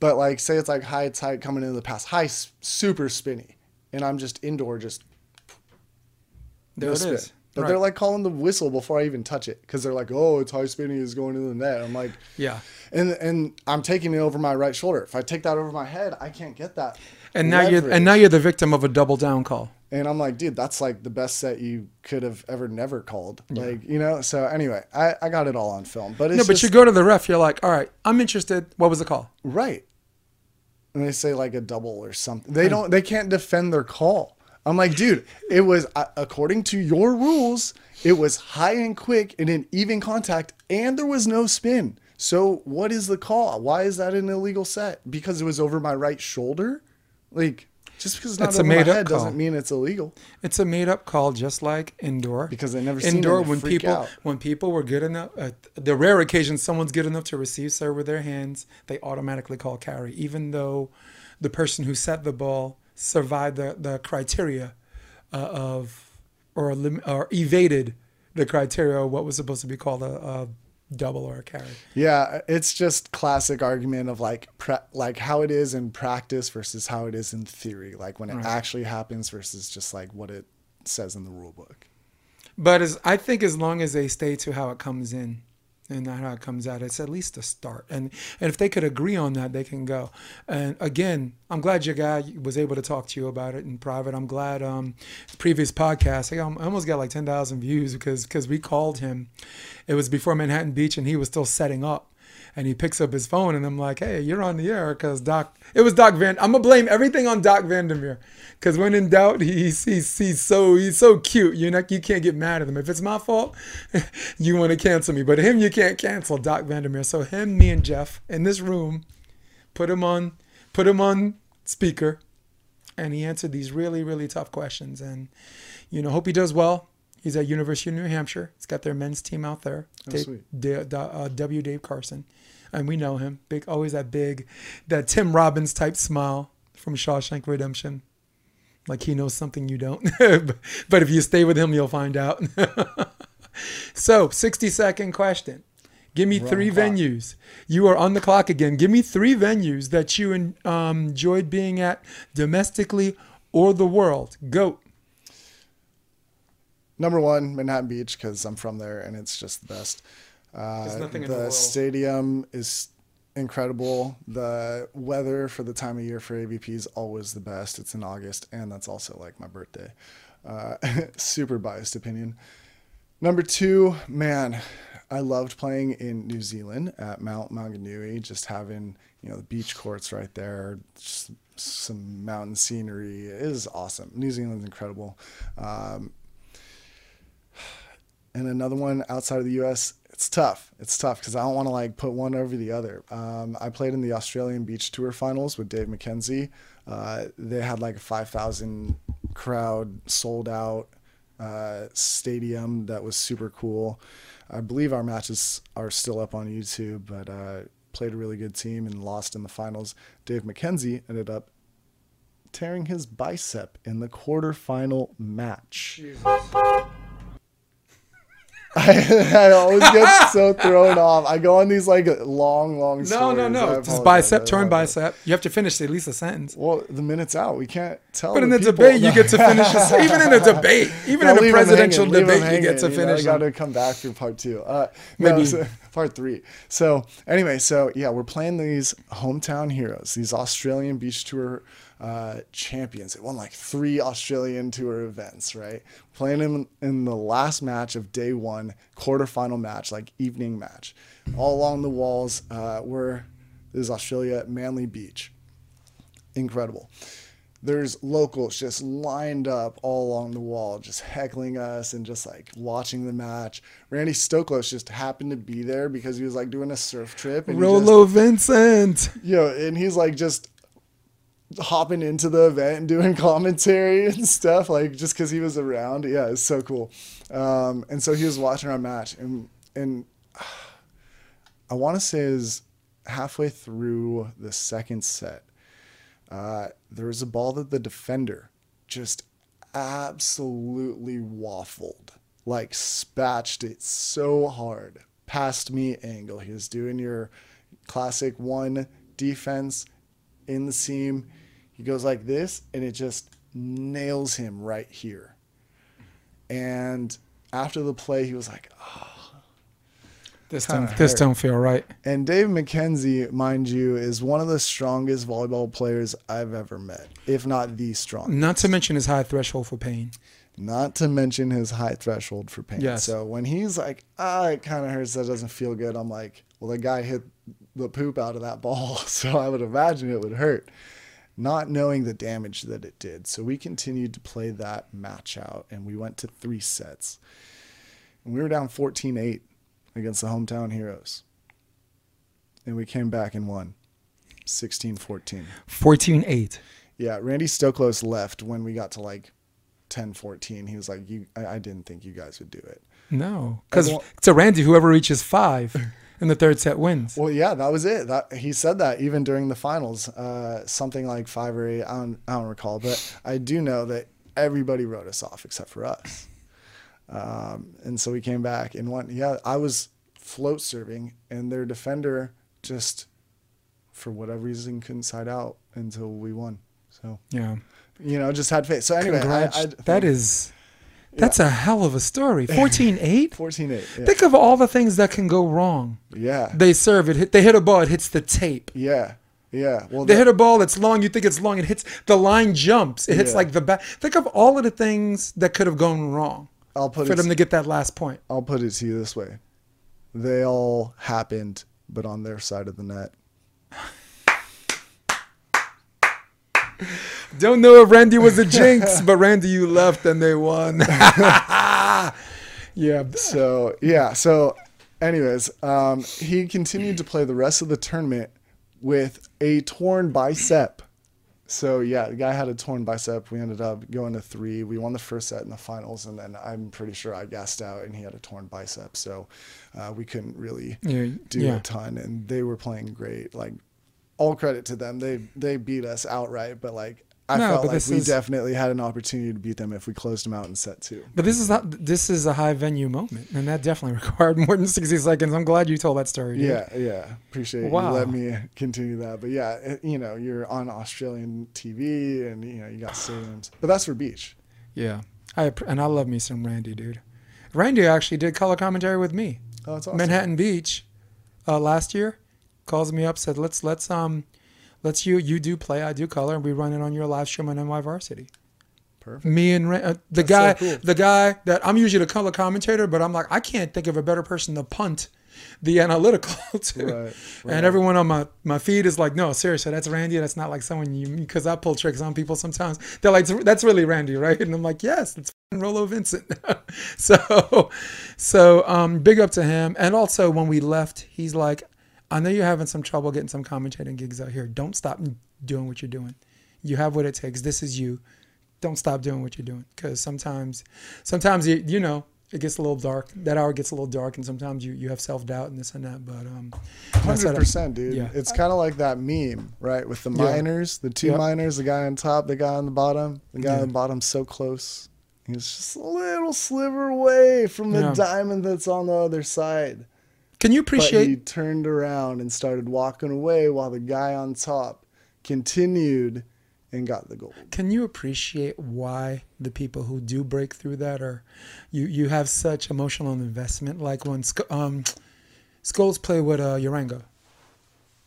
But like, say it's like high tight coming into the pass, high super spinny, and I'm just indoor, just There no it spin. is. But Right. they're like calling the whistle before I even touch it because they're like, "Oh, it's high spinning, is going into the net." I'm like, Yeah. and and I'm taking it over my right shoulder. If I take that over my head, I can't get that. And now you're and now you're the victim of a double down call. And I'm like, dude, that's like the best set you could have ever never called. Like, you know. So anyway, I I got it all on film, but it's No, but just, you go to the ref, you're like, all right, I'm interested. What was the call? right. And they say like a double or something. They don't. They can't defend their call. I'm like, dude, it was uh, according to your rules. It was high and quick and in even contact, and there was no spin. So what is the call? Why is that an illegal set? Because it was over my right shoulder. Like just because it's not It's a over my head call. doesn't mean it's illegal. It's a made up call, just like indoor. Because they never seen indoor when people out. when people were good enough. Uh, the rare occasion someone's good enough to receive serve with their hands, they automatically call carry, even though the person who set the ball survived the the criteria uh, of or lim- or evaded the criteria of what was supposed to be called a, a double or a carry. Yeah, it's just classic argument of like pre- like how it is in practice versus how it is in theory, like when it Right. actually happens versus just like what it says in the rule book. But as I think, as long as they stay to how it comes in and not how it comes out, it's at least a start. And and if they could agree on that, they can go. And again, I'm glad your guy was able to talk to you about it in private. I'm glad um, previous podcast, I I almost got like 10,000 views because because we called him. It was before Manhattan Beach, and he was still setting up. And he picks up his phone, and I'm like, "Hey, you're on the air because Doc." It was Doc Van. I'm gonna blame everything on Doc Vandermeer, because when in doubt, he's he's he's so he's so cute. You know, you can't get mad at him. If it's my fault, you want to cancel me, but him you can't cancel. Doc Vandermeer. So him, me, and Jeff in this room, put him on, put him on speaker, and he answered these really really tough questions. And you know, hope he does well. He's at University of New Hampshire. He's got their men's team out there. Oh, Dave- sweet. Da- Da- uh, W. Dave Carson, and we know him. Big, always that big, that Tim Robbins type smile from Shawshank Redemption, like he knows something you don't. but if you stay with him, you'll find out. so, sixty second question. Give me We're three venues. You are on the clock again. Give me three venues that you um, enjoyed being at domestically or the world. Go. Number one, Manhattan Beach, because I'm from there and it's just the best. Uh, the the stadium is incredible. The weather for the time of year for AVP is always the best. It's in August, and that's also like my birthday. Uh, super biased opinion. Number two, man, I loved playing in New Zealand at Mount Maunganui, just having you know the beach courts right there, just some mountain scenery. It is awesome. New Zealand's incredible. Um, and another one outside of the U.S. It's tough. It's tough because I don't want to like put one over the other. Um, I played in the Australian Beach Tour finals with Dave McKenzie. Uh, they had like a 5,000 crowd sold out uh, stadium that was super cool. I believe our matches are still up on YouTube, but uh, played a really good team and lost in the finals. Dave McKenzie ended up tearing his bicep in the quarterfinal match. I, I always get so thrown off. I go on these like long, long No, stories. no, I no. Just bicep, turn bicep. You have to finish at least a sentence. Well, the minute's out. We can't tell. But in the debate, you get to finish. A, even in a debate, even in a presidential hanging, debate, you get to hanging, know, finish. You got to come back for part two. Uh, no, Maybe. so- part three. So anyway, so yeah, we're playing these hometown heroes, these Australian beach tour uh, champions. It won like three Australian tour events, right? Playing them in the last match of day one, quarterfinal match, like evening match. All along the walls uh, were this is Australia Manly Beach incredible. there's locals just lined up all along the wall, just heckling us and just like watching the match. Randy Stoklos just happened to be there because he was like doing a surf trip. And he just- Rolo Vincent. you know, and he's like just hopping into the event and doing commentary and stuff, like just because he was around. Yeah, it's so cool. Um, and so he was watching our match, and and I want to say is halfway through the second set, uh, there was a ball that the defender just absolutely waffled, like spatched it so hard past me angle. He was doing your classic one defense in the seam. He goes like this, and it just nails him right here. And after the play, he was like, oh. This don't, this don't feel right. And Dave McKenzie, mind you, is one of the strongest volleyball players I've ever met, if not the strongest. Not to mention his high threshold for pain. Not to mention his high threshold for pain. Yes. So when he's like, ah, it kind of hurts, that doesn't feel good, I'm like, well, the guy hit the poop out of that ball. So I would imagine it would hurt, not knowing the damage that it did. So we continued to play that match out and we went to three sets. And we were down 14 8 against the hometown heroes. And we came back and won 16 14. 14-8. Yeah, Randy Stoklos left when we got to like 10 14. He was like, "You, I, I didn't think you guys would do it." No, because to Randy, whoever reaches five in the third set wins. Well, yeah, that was it. That he said that even during the finals, uh, something like five or eight. I don't, I don't recall, but I do know that everybody wrote us off except for us. Um, and so we came back and went. Yeah, I was float serving, and their defender just, for whatever reason, couldn't side out until we won. So Yeah, you know, just had faith. So anyway, I, I, that is that's a hell of a story. 14-8. 14 8. Yeah. Think of all the things that can go wrong. yeah. They serve it. hit- They hit a ball. It hits the tape. Yeah. Yeah. Well, They that- hit a ball that's long. You think it's long. It hits the line. Jumps. It hits Yeah. like the back. Think of all of the things that could have gone wrong I'll put it for it them to get that last point. I'll put it to you this way. They all happened, but on their side of the net. Don't know if Randy was a jinx, but Randy, you left and they won. yeah. So, yeah. So, anyways, um, he continued to play the rest of the tournament with a torn bicep. So, yeah, the guy had a torn bicep. We ended up going to three. We won the first set in the finals, and then I'm pretty sure I gassed out and he had a torn bicep. So, uh, we couldn't really Yeah. do yeah. a ton, and they were playing great. Like, all credit to them. They they beat us outright, but like I No, felt like we is- definitely had an opportunity to beat them if we closed them out in set two. But this is not, this is a high venue moment, and that definitely required more than sixty seconds. I'm glad you told that story. dude. Yeah, yeah. Appreciate Wow. you let me continue that. But yeah, it, you know, you're on Australian TV, and you know you got stadiums. But that's for beach. yeah. I and I love me some Randy, dude. Randy actually did color commentary with me. Oh, that's awesome. Manhattan Beach uh, last year calls me up said let's let's um let's you you do play I do color and we run it on your live stream on NY Varsity. Perfect. Me and Ra- uh, the That's guy so cool. the guy that I'm usually the color commentator, but I'm like I can't think of a better person to punt the analytical to. Right, right. And everyone on my, my feed is like, no, seriously, that's Randy. That's not like someone you because I pull tricks on people sometimes. They're like, that's really Randy, right? And I'm like, yes, it's Rolo Vincent. so, so um, big up to him. And also when we left, he's like, I know you're having some trouble getting some commentating gigs out here. Don't stop doing what you're doing. You have what it takes. This is you. Don't stop doing what you're doing because sometimes, sometimes you you know it gets a little dark. That hour gets a little dark, and sometimes you you have self doubt and this and that. But um, Hundred percent, dude. Yeah. It's kind of like that meme, right? With the Yeah. miners, the two Yep. miners, the guy on top, the guy on the bottom. The guy Yeah. on the bottom so close. He's just a little sliver away from the diamond that's on the other side. Can you But he turned around and started walking away while the guy on top continued and got the gold. Can you appreciate why the people who do break through that are, you you have such emotional investment? Like when um, Skulls play with uh, Urango.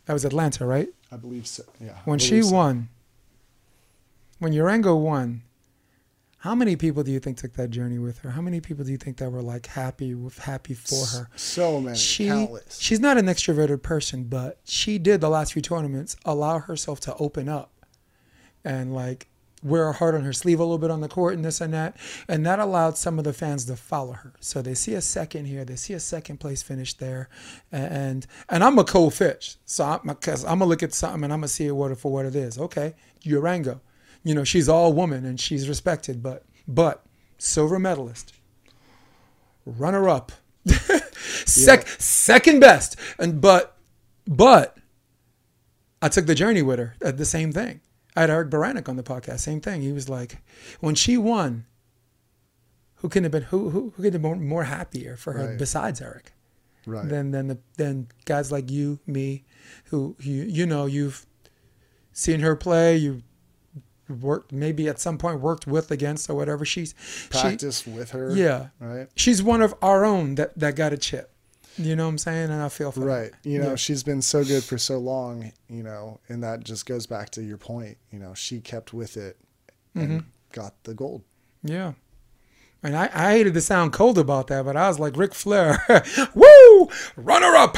That was Atlanta, right? I believe so. Yeah. When she so. won, when Urango won, how many people do you think took that journey with her? How many people do you think that were like happy with happy for her? So many, She countless. she's not an extroverted person, but she did the last few tournaments allow herself to open up and like wear her heart on her sleeve a little bit on the court and this and that. And that allowed some of the fans to follow her. So they see a second here, they see a second place finish there. And and I'm a cold fish. So I'm, cause I'm gonna look at something and I'm gonna see it what for what it is. Okay, Urango. You know, she's all woman and she's respected, but but silver medalist. Runner up. Sec- yeah. second best. And but but I took the journey with her at the same thing. I had Eric Baranek on the podcast, same thing. He was like, when she won, who could have been who who, who could have been more happier for her right. besides Eric? Right. Than than the than guys like you, me, who you you know you've seen her play, you worked maybe at some point worked with against or whatever. She's practiced she, with her. Yeah. Right. She's one of our own that that got a chip. You know what I'm saying? And I feel for right. You know, yeah. she's been so good for so long. You know, and that just goes back to your point. You know, she kept with it and mm-hmm. got the gold. Yeah. And I, I hated to sound cold about that, but I was like Ric Flair, woo, runner up,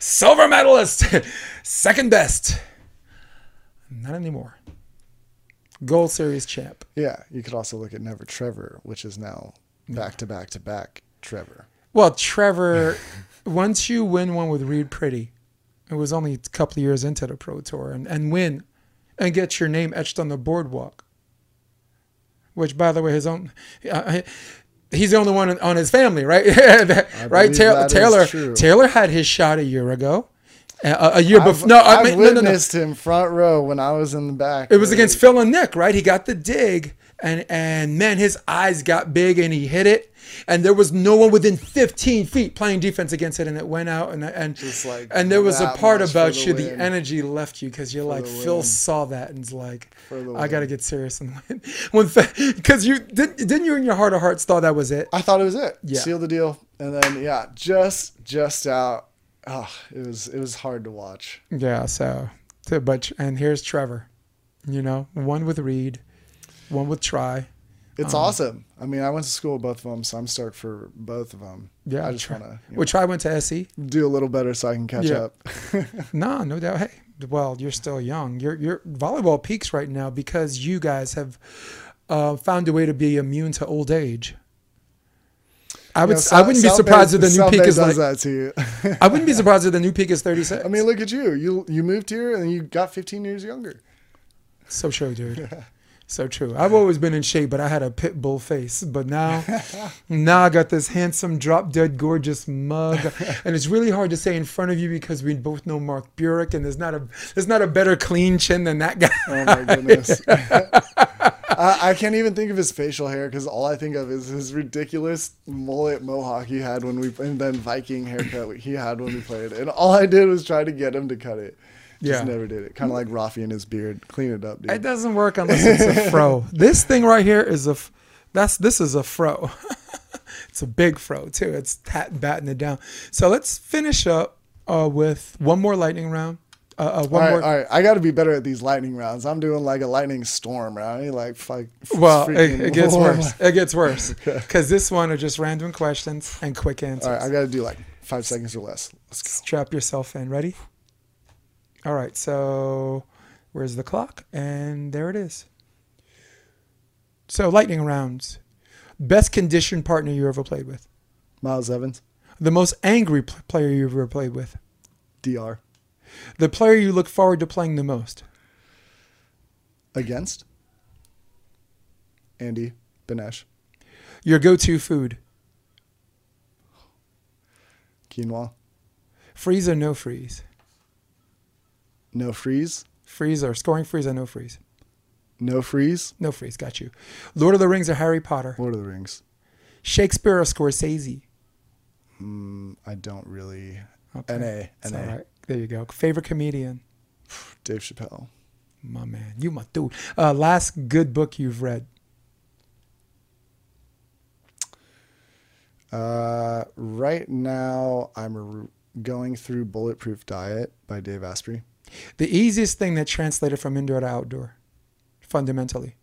silver medalist, second best. Not anymore. Gold Series champ. Yeah, you could also look at Never Trevor, which is now back to back to back Trevor. Well, Trevor, once you win one with Reid Priddy, it was only a couple of years into the Pro Tour, and, and win and get your name etched on the boardwalk. Which, by the way, his own. Uh, he's the only one on his family, right? right? Taylor, Taylor, Taylor had his shot a year ago. Uh, a year before. No, I mean, witnessed no, no, no. him front row when I was in the back. It was against Phil and Nick, right? He got the dig, and and man, his eyes got big, and he hit it, and there was no one within 15 feet playing defense against it, and it went out, and and like and there was a part about the you, win. the energy left you because you're for like Phil saw that and's like, I got to get serious and win. when because you didn't didn't you in your heart of hearts thought that was it? I thought it was it. Yeah, seal the deal, and then yeah, just just out oh, it was it was hard to watch. Yeah. So, to, but and here's Trevor. You know, one with Reed, one with Tri. It's um, awesome. I mean, I went to school with both of them, so I'm stoked for both of them. Yeah, I just want to. Well, Tri went to SC. Do a little better so I can catch yeah. up. nah, no doubt. Hey, well, you're still young. Your your volleyball peaks right now because you guys have uh, found a way to be immune to old age. I would. know, I wouldn't be surprised if the new peak is like. That to you. I wouldn't be surprised if the new peak is thirty six. I mean, look at you. You you moved here and you got fifteen years younger. So true, dude. So true. I've always been in shape, but I had a pit bull face. But now, now I got this handsome, drop dead, gorgeous mug, and it's really hard to say in front of you because we both know Mark Burik, and there's not a there's not a better clean chin than that guy. Oh my goodness. I, I, can't even think of his facial hair because all I think of is his ridiculous mullet mohawk he had when we and then Viking haircut he had when we played, and all I did was try to get him to cut it. Just yeah. never did it. Kind of like Rafu and his beard. Clean it up, dude. It doesn't work unless it's a fro. this thing right here is a, that's this is a fro. it's a big fro too. It's pat, batting it down. So let's finish up uh, with one more lightning round. Uh, uh, one all right, more. all right. I got to be better at these lightning rounds. I'm doing like a lightning storm, right? Like, like well, it, it, gets worse. It gets worse because this one are just random questions and quick answers. All right, I got to do like five seconds or less. Let's go. Strap yourself in. Ready? All right. So, where's the clock? And there it is. So, lightning rounds. Best conditioned partner you ever played with? Miles Evans. The most angry player you ever played with? Dr. The player you look forward to playing the most? Against? Andy Benesh. Your go to food? Quinoa. Freeze or no freeze? No freeze. Freeze or scoring freeze or no freeze? No freeze. No freeze. Got you. Lord of the Rings or Harry Potter? Lord of the Rings. Shakespeare or Scorsese? Mm, I don't really. Okay. NA. NA. All right. There you go. Favorite comedian? Dave Chappelle. My man, you my dude. Uh, last good book you've read? Uh, right now, I'm going through Bulletproof Diet by Dave Asprey. The easiest thing that translated from indoor to outdoor, fundamentally.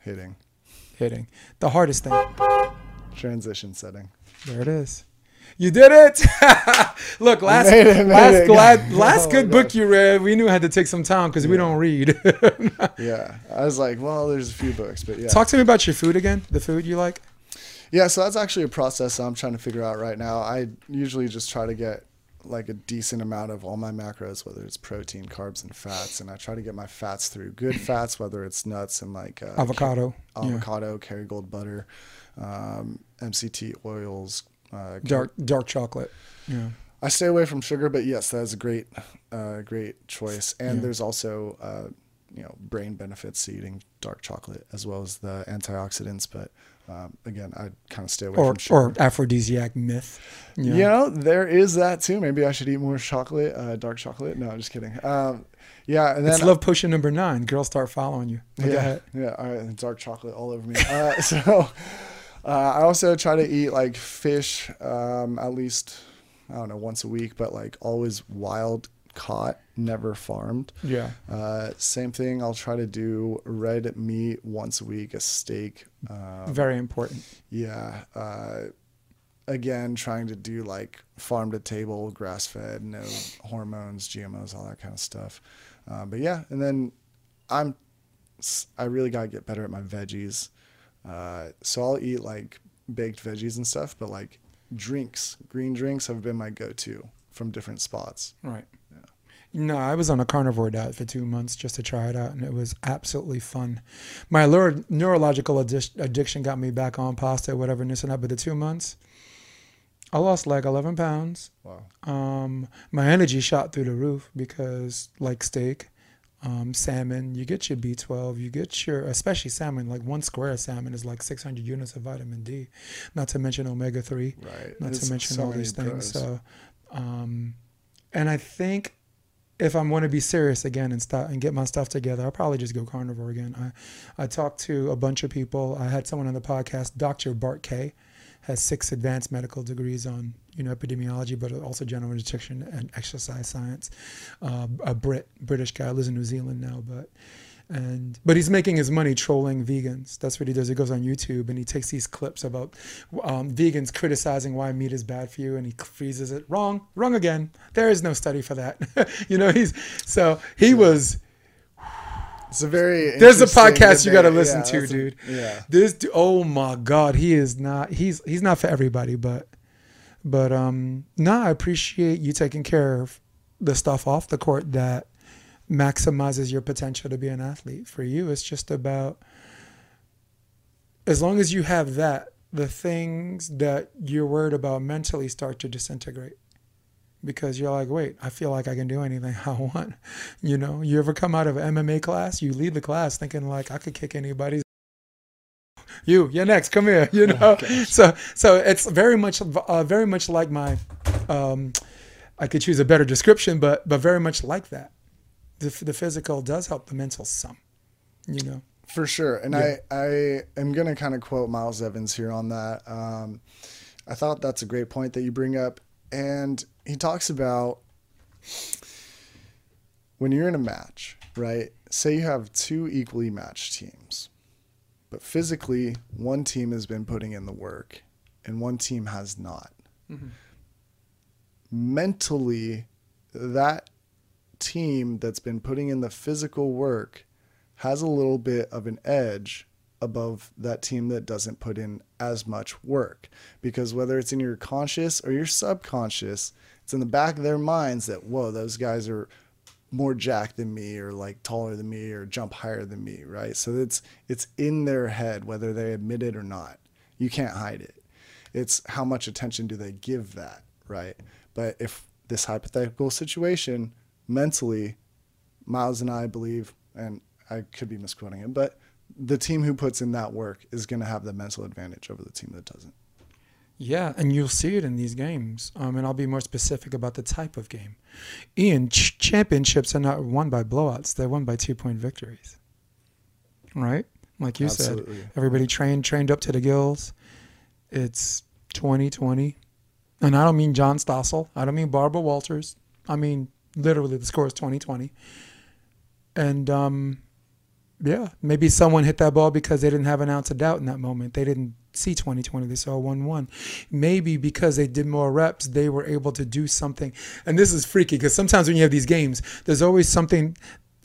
Hitting. Hitting. The hardest thing. Transition setting. There it is. You did it! Look, last it, last glad, last Oh, good book you read, we knew it had to take some time because we don't read. Yeah, I was like, well, there's a few books, but yeah. Talk to me about your food again. The food you like. Yeah, so that's actually a process I'm trying to figure out right now. I usually just try to get like a decent amount of all my macros, whether it's protein, carbs, and fats, and I try to get my fats through good fats, whether it's nuts and like uh, Avocado. Yeah. avocado, Kerrygold butter, um, MCT oils. Uh, Dark dark chocolate. Yeah. I stay away from sugar, but yes, that is a great, uh, great choice. And Yeah. there's also, uh, you know, brain benefits to eating dark chocolate as well as the antioxidants. But um, again, I kind of stay away Or from sugar. or aphrodisiac myth. Yeah. You know, there is that too. Maybe I should eat more chocolate, uh, dark chocolate. No, I'm just kidding. Um, yeah, and then It's love potion number nine. Girls start following you. Yeah, yeah. All right, dark chocolate all over me. Uh, so uh, I also try to eat like fish um, at least I don't know once a week, but like always wild caught, never farmed. Yeah. Uh, same thing. I'll try to do red meat once a week, a steak. Um, Very important. yeah. Uh, again, trying to do like farm to table, grass fed, no hormones, GMOs, all that kind of stuff. Uh, but yeah, and then I'm, I really got to get better at my veggies. Uh, so I'll eat like baked veggies and stuff, but like drinks, green drinks have been my go to from different spots. Right. No, I was on a carnivore diet for two months just to try it out, and it was absolutely fun. My neuro- neurological addic- addiction got me back on pasta, whatever, and this and that. But the two months, I lost like 11 pounds. Wow. Um, my energy shot through the roof because, like steak, um, salmon, you get your B12, you get your, especially salmon, like one square of salmon is like 600 units of vitamin D, not to mention omega 3 Right. not It's to mention so all these things. pros. So, um, and I think if I'm going to be serious again and start and get my stuff together, I'll probably just go carnivore again. I, I talked to a bunch of people. I had someone on the podcast, Dr. Bart Kay, has six advanced medical degrees on you know epidemiology, but also general nutrition and exercise science. Uh, a Brit, British guy, lives in New Zealand now, but and but he's making his money trolling vegans. That's what he does. He goes on YouTube and he takes these clips about um, vegans criticizing why meat is bad for you, and he freezes it. Wrong, wrong again. There is no study for that. you know, he's so he was. It's a very. There's a podcast you got to listen Yeah, to, that's a- dude. yeah. This, oh my God, he is not. He's he's not for everybody, but but um, no, I appreciate you taking care of the stuff off the court that maximizes your potential to be an athlete. For you, it's just about as long as you have that, the things that you're worried about mentally start to disintegrate. Because you're like, wait, I feel like I can do anything I want. You know, you ever come out of MMA class, you leave the class thinking like I could kick anybody's you you're next come here you know so so it's very much uh, very much like my um i could choose a better description but but very much like that the, the physical does help the mental some you know For sure. And Yeah. I, I am going to kind of quote Miles Evans here on that. Um, I thought that's a great point that you bring up. And he talks about when you're in a match, right? Say you have two equally matched teams, but physically, one team has been putting in the work and one team has not. Mentally, that team that's been putting in the physical work has a little bit of an edge above that team that doesn't put in as much work. Because whether it's in your conscious or your subconscious, it's in the back of their minds that, whoa, those guys are more jacked than me or like taller than me or jump higher than me, right? So it's it's in their head whether they admit it or not. You can't hide it. It's how much attention do they give that, right? But if this hypothetical situation mentally Miles and I believe, and I could be misquoting it, but the team who puts in that work is going to have the mental advantage over the team that doesn't. Yeah, and you'll see it in these games. Um, and I'll be more specific about the type of game. Ian, ch- championships are not won by blowouts; they're won by two-point victories. Right? Like you Absolutely. said, everybody trained trained up to the gills. It's 2020, and I don't mean John Stossel. I don't mean Barbara Walters. I mean literally the score is 2020. And um, yeah, maybe someone hit that ball because they didn't have an ounce of doubt in that moment. They didn't see 2020. They saw 1 1. Maybe because they did more reps, they were able to do something. And this is freaky because sometimes when you have these games, there's always something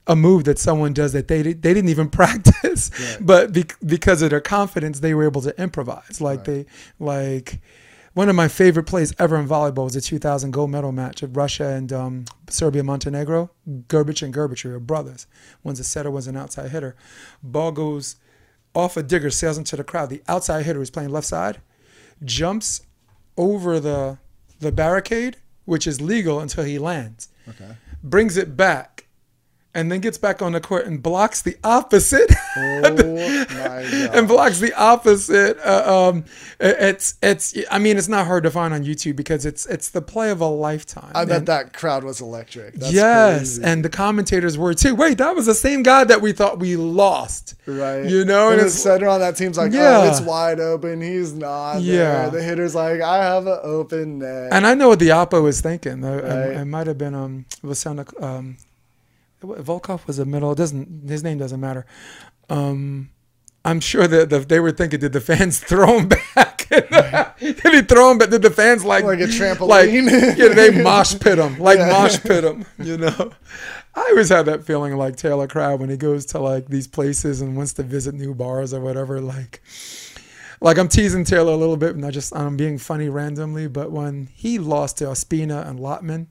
a move that someone does that they they didn't even practice, right. but be, because of their confidence, they were able to improvise. Like right. they like one of my favorite plays ever in volleyball was a 2000 gold medal match of Russia and um, Serbia Montenegro. Grbic and Grbic are brothers. One's a setter, one's an outside hitter. Ball goes off a digger, sails into the crowd. The outside hitter is playing left side, jumps over the the barricade, which is legal until he lands. Okay. Brings it back and then gets back on the court and blocks the opposite. Oh and blocks the opposite. Uh, um, it's it's. I mean, it's not hard to find on YouTube because it's it's the play of a lifetime. I bet and, that crowd was electric. That's yes, crazy. and the commentators were too. Wait, that was the same guy that we thought we lost. Right. You know, and, and the center on that team's like, yeah. oh, it's wide open. He's not. Yeah. There. The hitter's like, I have an open net. And I know what the oppo was thinking. Right. It, it might have been um, it was sound um Volkov was a middle. It doesn't his name doesn't matter. Um, I'm sure that the, they were thinking, did the fans throw him back? did he throw him But Did the fans like like a trampoline? Like, yeah, they mosh pit him, like yeah. mosh pit him. You know, I always have that feeling like Taylor Crabb when he goes to like these places and wants to visit new bars or whatever. Like, like I'm teasing Taylor a little bit, and I just I'm being funny randomly. But when he lost to Ospina and Lotman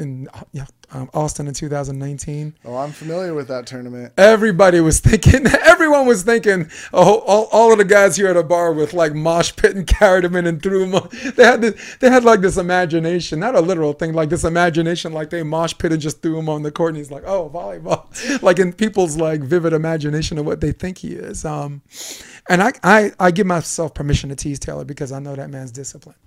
in yeah, um, Austin in 2019. Oh, I'm familiar with that tournament. Everybody was thinking, everyone was thinking, oh, all, all of the guys here at a bar with like mosh pit and carried them in and threw them. On. They had this, they had like this imagination, not a literal thing, like this imagination, like they mosh pit and just threw him on the court. And he's like, oh, volleyball, like in people's like vivid imagination of what they think he is. Um, and I, I, I give myself permission to tease Taylor because I know that man's disciplined.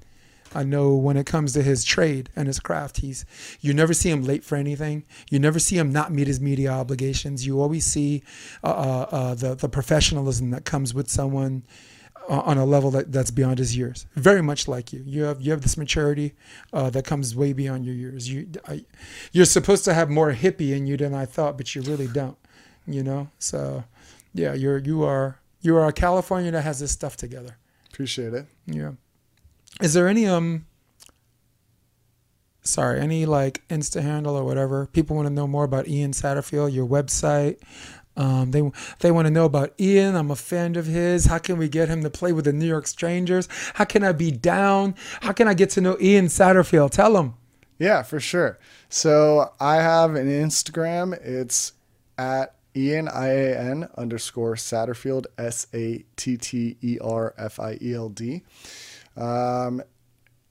I know when it comes to his trade and his craft, he's you never see him late for anything. You never see him not meet his media obligations. You always see uh, uh, uh the the professionalism that comes with someone uh, on a level that, that's beyond his years. Very much like you. You have you have this maturity uh, that comes way beyond your years. You I, you're supposed to have more hippie in you than I thought, but you really don't. You know. So yeah, you're you are you are a California that has this stuff together. Appreciate it. Yeah. Is there any um sorry, any like Insta handle or whatever? People want to know more about Ian Satterfield, your website. Um, they they want to know about Ian. I'm a fan of his. How can we get him to play with the New York Strangers? How can I be down? How can I get to know Ian Satterfield? Tell them. Yeah, for sure. So I have an Instagram. It's at Ian I A N underscore Satterfield S A T T E R F I E L D. Um,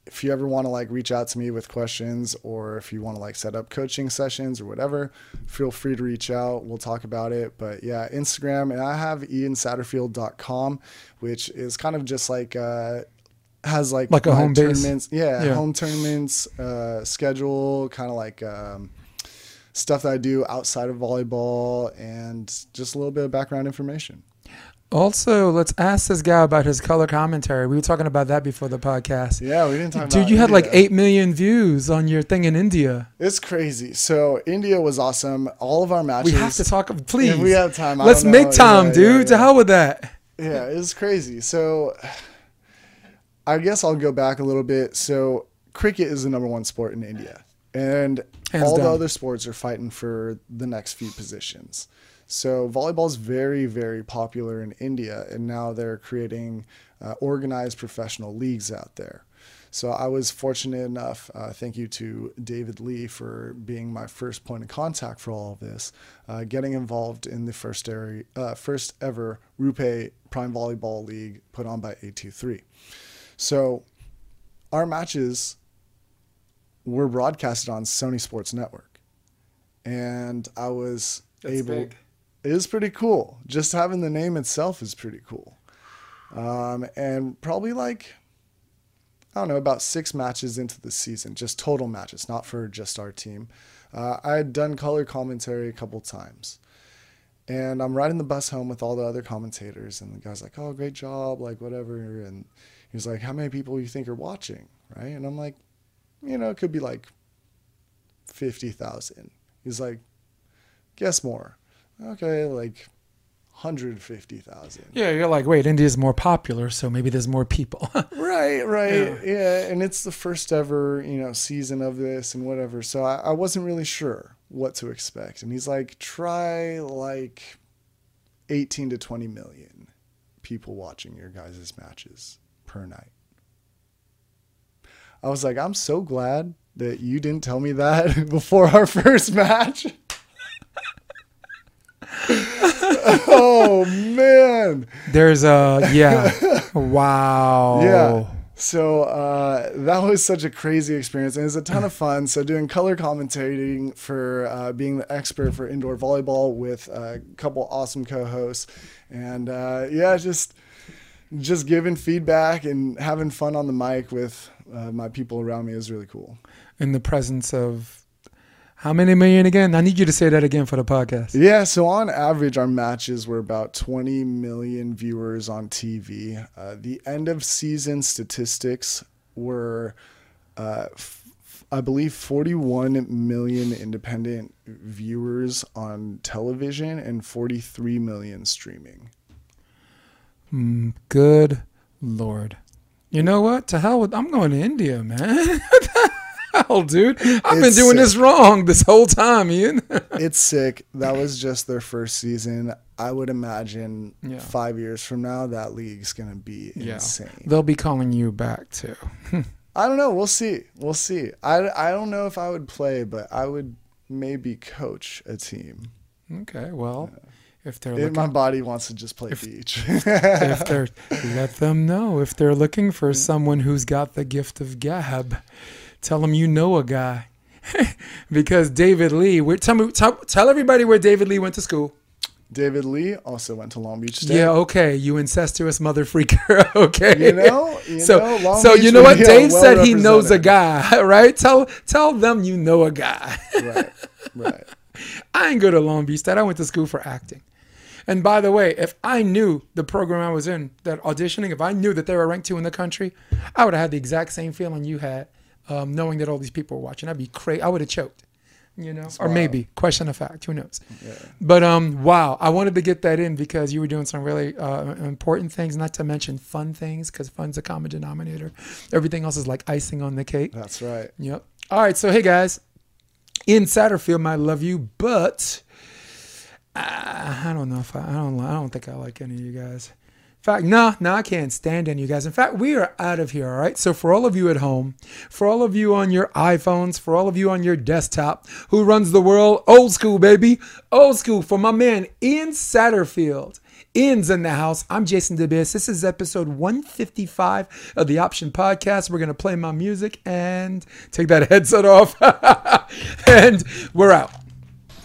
if you ever want to like reach out to me with questions or if you want to like set up coaching sessions or whatever, feel free to reach out. We'll talk about it. But yeah, Instagram and I have iansatterfield.com, which is kind of just like uh has like like a home tournaments. Yeah, yeah, home tournaments, uh schedule, kind of like um stuff that I do outside of volleyball and just a little bit of background information. Also, let's ask this guy about his color commentary. We were talking about that before the podcast. Yeah, we didn't talk Dude, you India. had like 8 million views on your thing in India. It's crazy. So, India was awesome. All of our matches. We have to talk, please. If we have time. let's make time, yeah, dude. Yeah, yeah. To hell with that. Yeah, it's crazy. So, I guess I'll go back a little bit. So, cricket is the number one sport in India. And Hands all down. the other sports are fighting for the next few positions. So volleyball is very, very popular in India, and now they're creating uh, organized professional leagues out there. So I was fortunate enough, uh, thank you to David Lee for being my first point of contact for all of this, uh, getting involved in the first, area, uh, first ever RuPay Prime Volleyball League put on by 823. So our matches were broadcasted on Sony Sports Network. And I was That's able big is pretty cool. Just having the name itself is pretty cool. Um, and probably like, I don't know, about six matches into the season, just total matches, not for just our team. Uh, I had done color commentary a couple times. And I'm riding the bus home with all the other commentators, and the guy's like, "Oh, great job!" Like whatever. And he's like, "How many people you think are watching?" Right? And I'm like, "You know, it could be like fifty thousand. He's like, "Guess more." Okay, like 150,000. Yeah, you're like, wait, India's more popular, so maybe there's more people. Right, right. Yeah. and it's the first ever, you know, season of this and whatever. So I, I wasn't really sure what to expect. And he's like, try like 18 to 20 million people watching your guys' matches per night. I was like, I'm so glad that you didn't tell me that before our first match. oh man. there's a yeah, wow. Yeah. So uh, that was such a crazy experience, and it was a ton of fun. So doing color commentating for uh, being the expert for indoor volleyball with a couple awesome co-hosts, and uh, yeah, just just giving feedback and having fun on the mic with uh, my people around me is really cool. in the presence of how many million again? I need you to say that again for the podcast. Yeah, so on average, our matches were about 20 million viewers on TV. Uh, the end of season statistics were, uh, f- I believe, 41 million independent viewers on television and 43 million streaming. Mm, good lord. You know what? To hell with I'm going to India, man. hell, dude? I've been It's doing this wrong this whole time, Ian. It's sick. That was just their first season. I would imagine Yeah. five years from now, that league's going to be Yeah. insane. They'll be calling you back too. I don't know. We'll see. We'll see. I, I don't know if I would play, but I would maybe coach a team. Okay, well, if they're If looking, my body wants to just play beach. if they're let them know if they're looking for someone who's got the gift of gab, tell them you know a guy. because David Lee, tell me, tell, tell everybody where David Lee went to school. David Lee also went to Long Beach State. Yeah, okay, you incestuous mother freaker. okay, You know, you so know, so Beach you know what Dave said he knows a guy, right? Tell tell them you know a guy. Right, right. I ain't go to Long Beach State. I went to school for acting. And by the way, if I knew the program I was in, that auditioning, if I knew that they were ranked two in the country, I would have had the exact same feeling you had, um, knowing that all these people were watching. I'd be crazy. I would have choked, you know, or wild. maybe question of fact. Who knows? Yeah. But um, wow, I wanted to get that in because you were doing some really uh, important things, not to mention fun things, because fun's a common denominator. Everything else is like icing on the cake. That's right. Yep. All right. So, hey guys, Ian Satterfield I love you, but uh, I don't know if I, I don't. I don't think I like any of you guys. Fact, nah, no, I can't stand any of you guys. In fact, we are out of here. All right. So, for all of you at home, for all of you on your iPhones, for all of you on your desktop, who runs the world, old school, baby, old school. For my man Ian Satterfield. Ian's in the house. I'm Jason DeBias. This is episode 155 of the Option Podcast. We're going to play my music and take that headset off. and we're out.